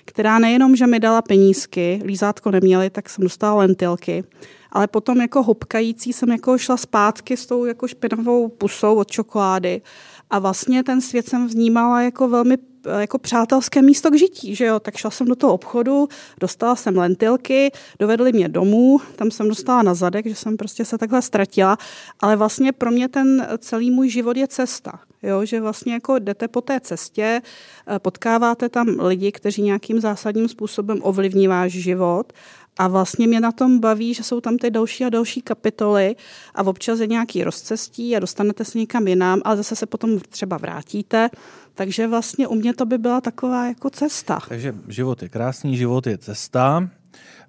která nejenom, že mi dala penízky, lízátko neměli, tak jsem dostala lentilky, ale potom jako hopkající jsem jako šla zpátky s tou jako špinavou pusou od čokolády a vlastně ten svět jsem vnímala jako velmi jako přátelské místo k žití, že jo, tak šla jsem do toho obchodu, dostala jsem lentilky, dovedli mě domů, tam jsem dostala na zadek, že jsem prostě se takhle ztratila, ale vlastně pro mě ten celý můj život je cesta, jo, že vlastně jako jdete po té cestě, eh, potkáváte tam lidi, kteří nějakým zásadním způsobem ovlivní váš život a vlastně mě na tom baví, že jsou tam ty další a další kapitoly a občas je nějaký rozcestí a dostanete se někam jinam, ale zase se potom třeba vrátíte. Takže vlastně u mě to by byla taková jako cesta. Takže život je krásný, život je cesta.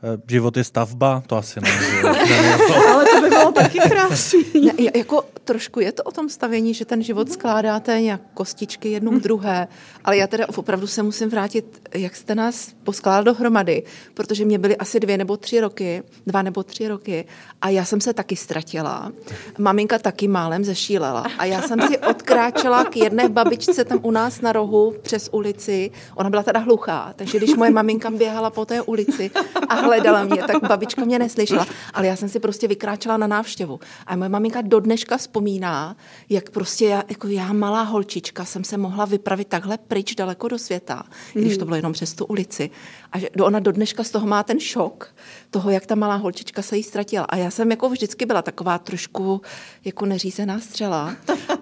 Eh, život je stavba, to asi ne. (laughs) Ale to by bylo taky krásný. Ne, jako trošku je to o tom stavění, že ten život skládáte nějak kostičky jednu k druhé, ale já teda opravdu se musím vrátit, jak jste nás poskládal dohromady, protože mě byly asi dvě nebo tři roky, dva nebo tři roky a já jsem se taky ztratila. Maminka taky málem zešílela a já jsem si odkráčela k jedné babičce tam u nás na rohu přes ulici. Ona byla teda hluchá, takže když moje maminka běhala po té ulici a hledala mě, tak babička mě neslyšela. Ale já jsem si prostě vykráčela na návštěvu. A moje maminka do dneška vzpomíná, jak prostě já, jako já malá holčička jsem se mohla vypravit takhle pryč daleko do světa, mm. když to bylo jenom přes tu ulici. A že ona do dneška z toho má ten šok toho, jak ta malá holčička se jí ztratila. A já jsem jako vždycky byla taková trošku jako neřízená střela.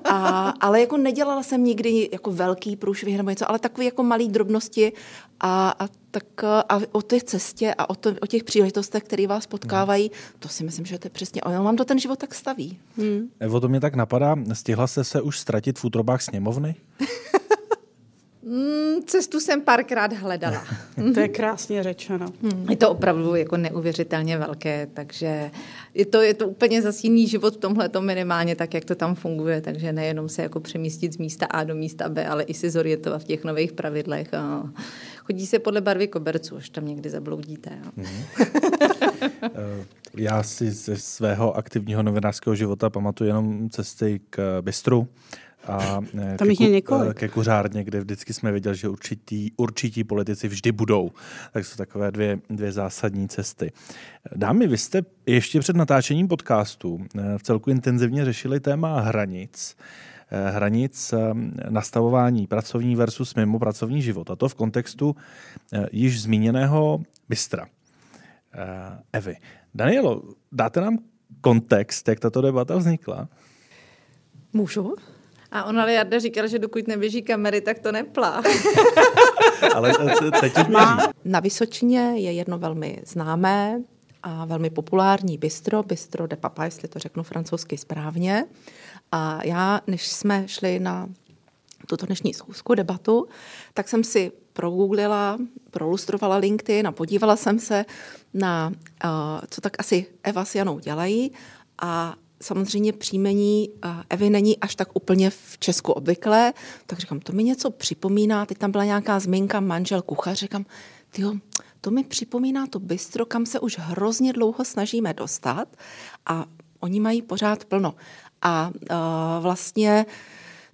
A, ale jako nedělala jsem nikdy jako velký průšvih nebo něco, ale takové jako malé drobnosti a, a tak a o té cestě a o, to, o těch příležitostech, které vás potkávají, to si myslím, že to je přesně, ono vám to ten život tak staví. Hmm. Evo, to mě tak napadá, stihla jste se už ztratit v útrobách sněmovny? (laughs) Mm, cestu jsem párkrát hledala. (laughs) To je krásně řečeno. Je to opravdu jako neuvěřitelně velké, takže je to, je to úplně zase jiný život v tomhle minimálně tak, jak to tam funguje, takže nejenom se jako přemístit z místa A do místa B, ale i si zorientovat v těch nových pravidlech. A chodí se podle barvy koberců, až tam někdy zabloudíte. Jo. Mm-hmm. Já si ze svého aktivního novinářského života pamatuju jenom cesty k bistru, a eh, Tam ke, je ku, ke kuřárně, kde vždycky jsme věděli, že určitý, určití politici vždy budou. Tak jsou takové dvě, dvě zásadní cesty. Dámy, vy jste ještě před natáčením podcastu eh, v celku intenzivně řešili téma hranic eh, hranic nastavování pracovní versus mimo pracovní život. A to v kontextu již zmíněného Bystra. Evy. Danielo, dáte nám kontext, jak tato debata vznikla? Můžu? A ona Jarda říkala, že dokud neběží kamery, tak to neplá. (laughs) Ale teď Má. Na Vysočině je jedno velmi známé a velmi populární bistro, bistro de papa, jestli to řeknu francouzsky správně. A já, než jsme šli na tuto dnešní schůzku, debatu, tak jsem si progooglila, prolustrovala LinkedIn a podívala jsem se na, uh, co tak asi Eva s Janou dělají a samozřejmě příjmení Evy není až tak úplně v Česku obvyklé, tak říkám, to mi něco připomíná, teď tam byla nějaká zmínka manžel kuchař, říkám, tyjo, to mi připomíná to bistro, kam se už hrozně dlouho snažíme dostat a oni mají pořád plno. A uh, vlastně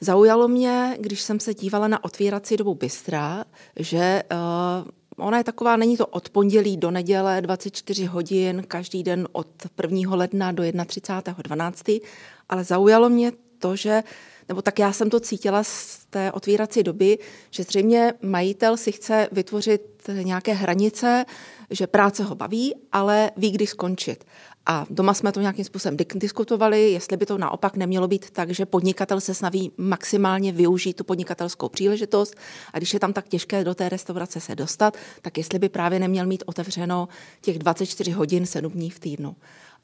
zaujalo mě, když jsem se dívala na otvírací dobu bystra, že uh, Ona je taková, není to od pondělí do neděle, 24 hodin, každý den od 1. ledna do 31.12., ale zaujalo mě to, že, nebo tak já jsem to cítila z té otvírací doby, že zřejmě majitel si chce vytvořit nějaké hranice, že práce ho baví, ale ví, kdy skončit. A doma jsme to nějakým způsobem diskutovali, jestli by to naopak nemělo být tak, že podnikatel se snaví maximálně využít tu podnikatelskou příležitost a když je tam tak těžké do té restaurace se dostat, tak jestli by právě neměl mít otevřeno těch 24 hodin 7 dní v týdnu.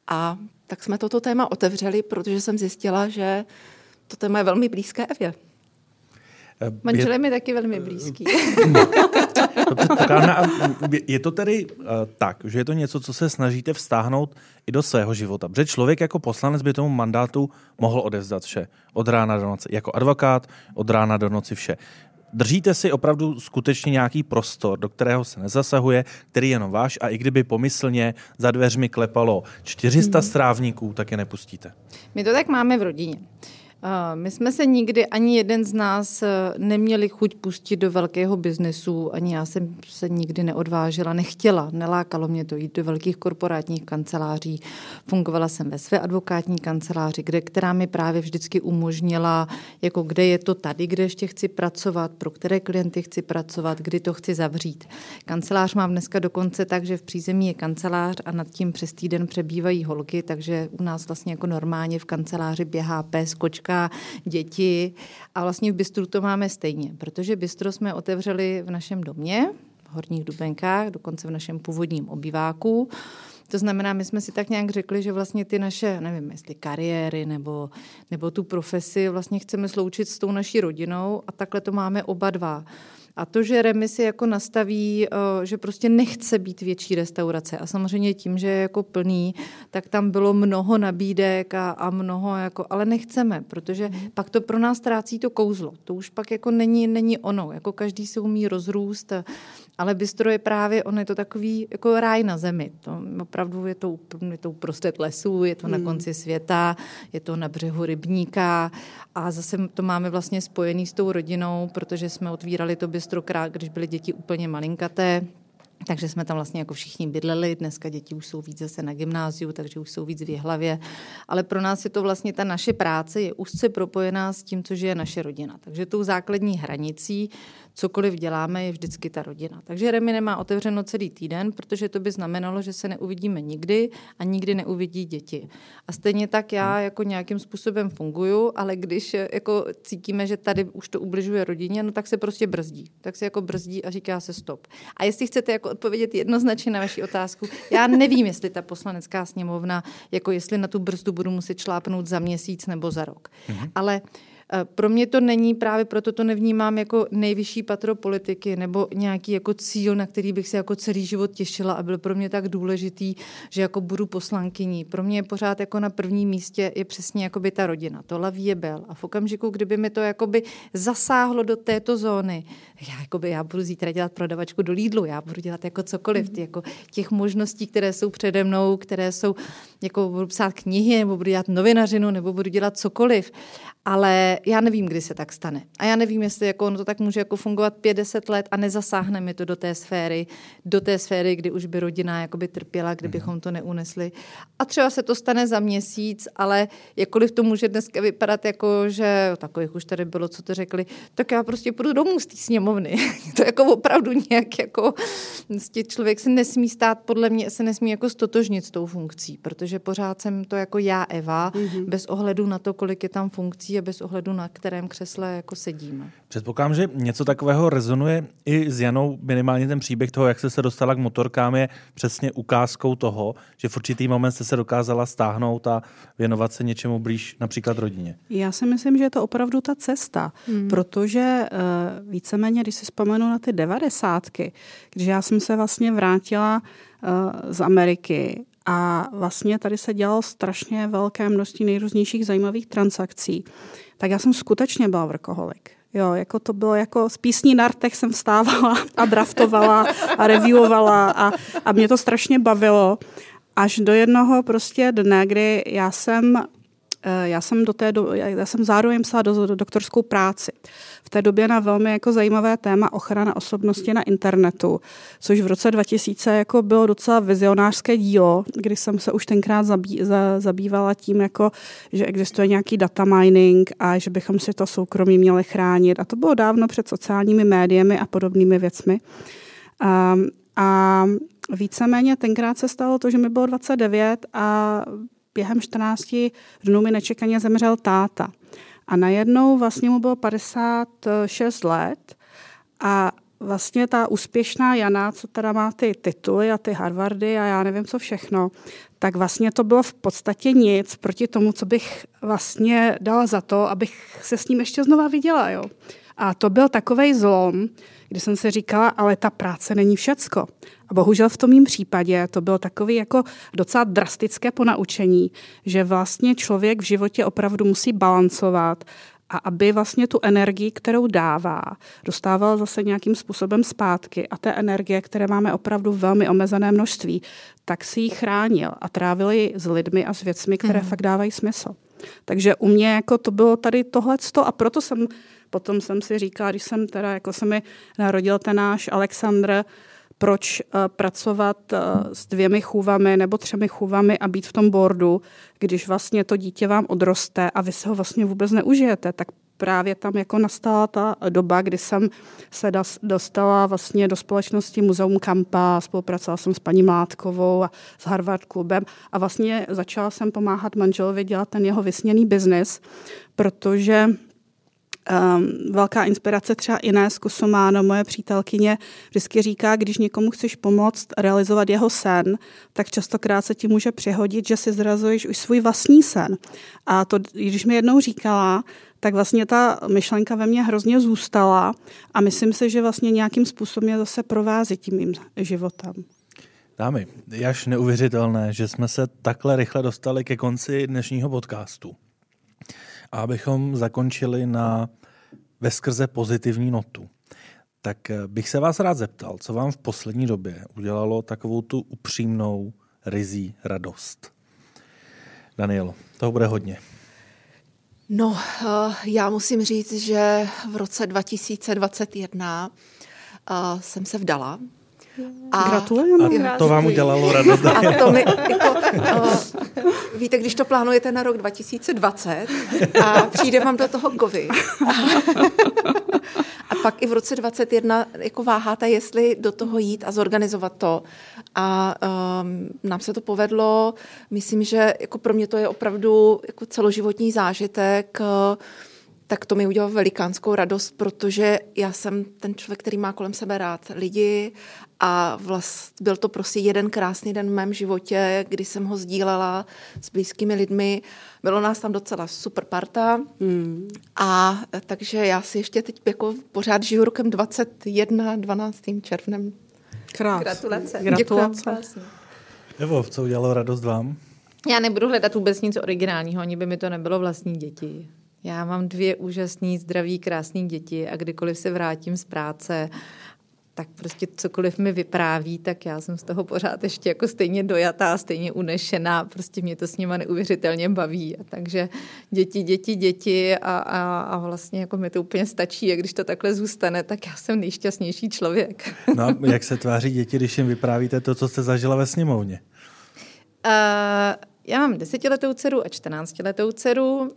A tak jsme toto téma otevřeli, protože jsem zjistila, že to téma je velmi blízké Evě. Manžel je mi taky velmi blízký. je to tedy uh, tak, že je to něco, co se snažíte vztáhnout i do svého života. Protože člověk jako poslanec by tomu mandátu mohl odevzdat vše. Od rána do noci. Jako advokát od rána do noci vše. Držíte si opravdu skutečně nějaký prostor, do kterého se nezasahuje, který je jenom váš a i kdyby pomyslně za dveřmi klepalo 400 hmm. strávníků, tak je nepustíte. My to tak máme v rodině. My jsme se nikdy, ani jeden z nás, eh, neměli chuť pustit do velkého biznesu, ani já jsem se nikdy neodvážila, nechtěla, nelákalo mě to jít do velkých korporátních kanceláří. Fungovala jsem ve své advokátní kanceláři, kde, která mi právě vždycky umožnila, jako kde je to tady, kde ještě chci pracovat, pro které klienty chci pracovat, kdy to chci zavřít. Kancelář mám dneska dokonce tak, že v přízemí je kancelář a nad tím přes týden přebývají holky, takže u nás vlastně jako normálně v kanceláři běhá pes, kočka, matka, děti a vlastně v Bystru to máme stejně, protože Bystro jsme otevřeli v našem domě, v Horních Dubenkách, dokonce v našem původním obyváku. To znamená, my jsme si tak nějak řekli, že vlastně ty naše, nevím, jestli kariéry nebo, nebo tu profesi vlastně chceme sloučit s tou naší rodinou a takhle to máme oba dva. A to, že Remy si jako nastaví, eh, že prostě nechce být větší restaurace a samozřejmě tím, že je jako plný, tak tam bylo mnoho nabídek a, a mnoho jako, ale nechceme, protože pak to pro nás ztrácí to kouzlo. To už pak jako není, není ono, jako každý se umí rozrůst, ale bistro je právě, ono je to takový jako ráj na zemi. To opravdu je to, je to uprostřed lesů, je to hmm. na konci světa, je to na břehu rybníka a zase to máme vlastně spojený s tou rodinou, protože jsme otvírali to bistro, když byly děti úplně malinkaté, takže jsme tam vlastně jako všichni bydleli, dneska děti už jsou víc zase na gymnáziu, takže už jsou víc v Jihlavě, ale pro nás je to vlastně ta naše práce je úzce propojená s tím, co je naše rodina. Takže tou základní hranicí cokoliv děláme, je vždycky ta rodina. Takže Remy nemá otevřeno celý týden, protože to by znamenalo, že se neuvidíme nikdy a nikdy neuvidí děti. A stejně tak já hmm. jako nějakým způsobem funguju, ale když jako cítíme, že tady už to ubližuje rodině, no tak se prostě brzdí. Tak se jako brzdí a říká se stop. A jestli chcete jako odpovědět jednoznačně na vaši otázku, já nevím, jestli ta poslanecká sněmovna, jako jestli na tu brzdu budu muset šlápnout za měsíc nebo za rok. Mm-hmm. Ale Eh, pro mě to není, právě proto to nevnímám jako nejvyšší patro politiky nebo nějaký jako cíl, na který bych se jako celý život těšila a byl pro mě tak důležitý, že jako budu poslankyní. Pro mě je pořád jako na prvním místě je přesně jako by ta rodina. To laví je byl. A v okamžiku, kdyby mi to jakoby zasáhlo do této zóny, já, jakoby, já budu zítra dělat prodavačku do Lidlu, já budu dělat jako cokoliv. Ty, jako těch možností, které jsou přede mnou, které jsou, jako budu psát knihy, nebo budu dělat novinařinu, nebo budu dělat cokoliv. Ale já nevím, kdy se tak stane. A já nevím, jestli jako ono to tak může jako fungovat 50 let a nezasáhne mi to do té sféry, do té sféry, kdy už by rodina jakoby trpěla, kdybychom to neunesli. A třeba se to stane za měsíc, ale jakkoliv to může dneska vypadat jako, že takových už tady bylo, co to řekli, tak já prostě půjdu domů z té sněmovny. (laughs) to jako opravdu nějak jako, prostě člověk se nesmí stát, podle mě se nesmí jako stotožnit s tou funkcí, protože pořád jsem to jako já, Eva, mm-hmm. bez ohledu na to, kolik je tam funkcí a bez ohledu na kterém křesle jako sedíme. Předpokládám, že něco takového rezonuje i s Janou, minimálně ten příběh toho, jak jste se dostala k motorkám, je přesně ukázkou toho, že v určitý moment jste se dokázala stáhnout a věnovat se něčemu blíž, například rodině. Já si myslím, že je to opravdu ta cesta, hmm. protože uh, víceméně, když si vzpomenu na ty devadesátky, když já jsem se vlastně vrátila uh, z Ameriky a vlastně tady se dělalo strašně velké množství nejrůznějších zajímavých transakcí, tak já jsem skutečně byla vrkoholik. Jo, jako to bylo jako z písní na rtech jsem vstávala a draftovala a reviewovala a, a mě to strašně bavilo. Až do jednoho prostě dne, kdy já jsem já jsem, do té do, já jsem zároveň psala do, do doktorskou práci. V té době na velmi jako zajímavé téma ochrana osobnosti na internetu, což v roce 2000 jako bylo docela vizionářské dílo, kdy jsem se už tenkrát zabí, za, zabývala tím, jako, že existuje nějaký data mining a že bychom si to soukromí měli chránit. A to bylo dávno před sociálními médiemi a podobnými věcmi. A, a víceméně tenkrát se stalo to, že mi bylo 29 a během 14 dnů mi nečekaně zemřel táta. A najednou vlastně mu bylo 56 let a vlastně ta úspěšná Jana, co teda má ty tituly a ty Harvardy a já nevím co všechno, tak vlastně to bylo v podstatě nic proti tomu, co bych vlastně dala za to, abych se s ním ještě znova viděla. Jo. A to byl takový zlom, kdy jsem si říkala, ale ta práce není všecko. A bohužel v tom mým případě to bylo takový jako docela drastické ponaučení, že vlastně člověk v životě opravdu musí balancovat a aby vlastně tu energii, kterou dává, dostával zase nějakým způsobem zpátky a té energie, které máme opravdu velmi omezené množství, tak si ji chránil a trávil ji s lidmi a s věcmi, které mm. fakt dávají smysl. Takže u mě jako to bylo tady tohleto a proto jsem potom jsem si říkala, když jsem teda, jako se mi narodil ten náš Alexandr, proč uh, pracovat uh, s dvěmi chůvami nebo třemi chůvami a být v tom bordu, když vlastně to dítě vám odroste a vy se ho vlastně vůbec neužijete, tak právě tam jako nastala ta doba, kdy jsem se dostala vlastně do společnosti Muzeum Kampa, spolupracovala jsem s paní Mládkovou a s Harvard klubem a vlastně začala jsem pomáhat manželovi dělat ten jeho vysněný biznis, protože Um, velká inspirace třeba Inés Kusumáno, moje přítelkyně, vždycky říká, když někomu chceš pomoct realizovat jeho sen, tak častokrát se ti může přihodit, že si zrazuješ už svůj vlastní sen. A to, když mi jednou říkala, tak vlastně ta myšlenka ve mně hrozně zůstala a myslím si, že vlastně nějakým způsobem zase provází tím mým životem. Dámy, je až neuvěřitelné, že jsme se takhle rychle dostali ke konci dnešního podcastu. A abychom zakončili na veskrze pozitivní notu, tak eh, bych se vás rád zeptal, co vám v poslední době udělalo takovou tu upřímnou rizí radost. Danielo, toho bude hodně. No, eh, já musím říct, že v roce 2021 eh, jsem se vdala a, Gratulujeme. A to vám udělalo radost. (laughs) A to mi, jako, uh, víte, když to plánujete na rok 2020 a přijde vám do toho covid. A pak i v roce 2021 jako váháte, jestli do toho jít a zorganizovat to. A um, nám se to povedlo. Myslím, že jako pro mě to je opravdu jako celoživotní zážitek. Uh, tak to mi udělalo velikánskou radost, protože já jsem ten člověk, který má kolem sebe rád lidi a vlast, byl to prostě jeden krásný den v mém životě, kdy jsem ho sdílela s blízkými lidmi. Bylo nás tam docela super parta hmm. a takže já si ještě teď jako pořád žiju rokem 21, 12. červnem. Krás. Gratulace. Gratulace. Evo, co udělalo radost vám? Já nebudu hledat vůbec nic originálního, ani by mi to nebylo vlastní děti. Já mám dvě úžasný, zdraví, krásné děti a kdykoliv se vrátím z práce, tak prostě cokoliv mi vypráví, tak já jsem z toho pořád ještě jako stejně dojatá, stejně unešená, prostě mě to s nima neuvěřitelně baví. A takže děti, děti, děti a, a, a vlastně jako mi to úplně stačí a když to takhle zůstane, tak já jsem nejšťastnější člověk. (laughs) No a jak se tváří děti, když jim vyprávíte to, co jste zažila ve sněmovně? Uh, já mám desetiletou dceru a čtrnáctiletou dceru,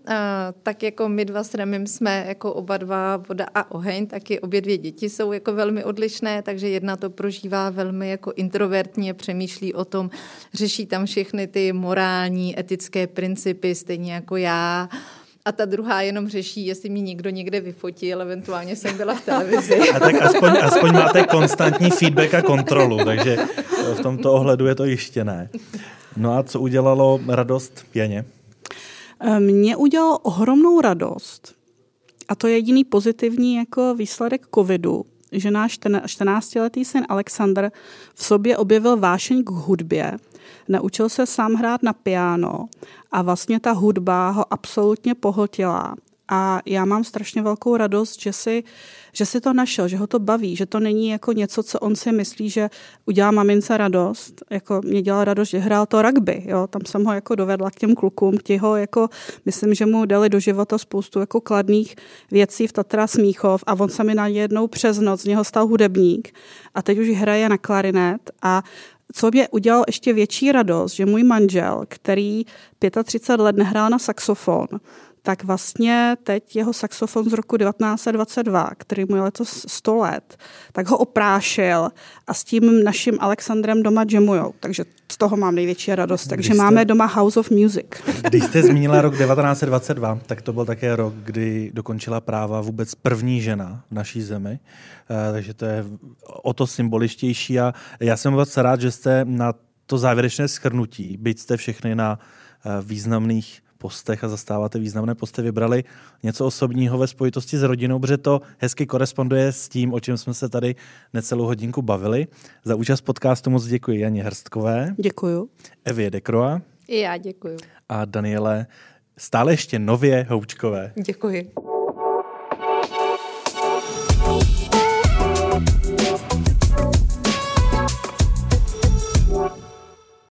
tak jako my dva s Remim jsme jako oba dva voda a oheň, taky obě dvě děti jsou jako velmi odlišné, takže jedna to prožívá velmi jako introvertně, přemýšlí o tom, řeší tam všechny ty morální, etické principy, stejně jako já, a ta druhá jenom řeší, jestli mi někdo někde vyfotil, eventuálně jsem byla v televizi. A tak aspoň, aspoň máte konstantní feedback a kontrolu, takže v tomto ohledu je to jištěné. No a co udělalo radost Janě? Eh, Mně udělalo ohromnou radost. A to je jediný pozitivní jako výsledek covidu, že náš 14-letý syn Alexander v sobě objevil vášeň k hudbě, naučil se sám hrát na piano a vlastně ta hudba ho absolutně pohltila. A já mám strašně velkou radost, že si, že si to našel, že ho to baví, že to není jako něco, co on si myslí, že udělá mamince radost. Jako mě dělal radost, že hrál to rugby. Jo? Tam jsem ho jako dovedla k těm klukům, ti ho jako, myslím, že mu dali do života spoustu jako kladných věcí v Tatra Smíchov a on se mi najednou přes noc z něho stal hudebník a teď už hraje na klarinet a co mě udělal ještě větší radost, že můj manžel, který 35 let nehrál na saxofon, tak vlastně teď jeho saxofon z roku 1922, který mu je letos 100 let, tak ho oprášil a s tím naším Alexandrem doma jamujou. Takže z toho mám největší radost. Takže jste, máme doma House of Music. Když jste zmínila rok (laughs) 1922, tak to byl také rok, kdy dokončila práva vůbec první žena v naší zemi. Eh, takže to je o to symboličtější a já jsem moc rád, že jste na to závěrečné schrnutí, byť jste všechny na eh, významných postech a zastáváte významné posty, vybrali něco osobního ve spojitosti s rodinou, protože to hezky koresponduje s tím, o čem jsme se tady necelou hodinku bavili. Za účast podcastu moc děkuji Janě Hrstkové. Děkuju. Evě Dekroa. I já děkuju. A Daniele stále ještě nově Houčkové. Děkuji.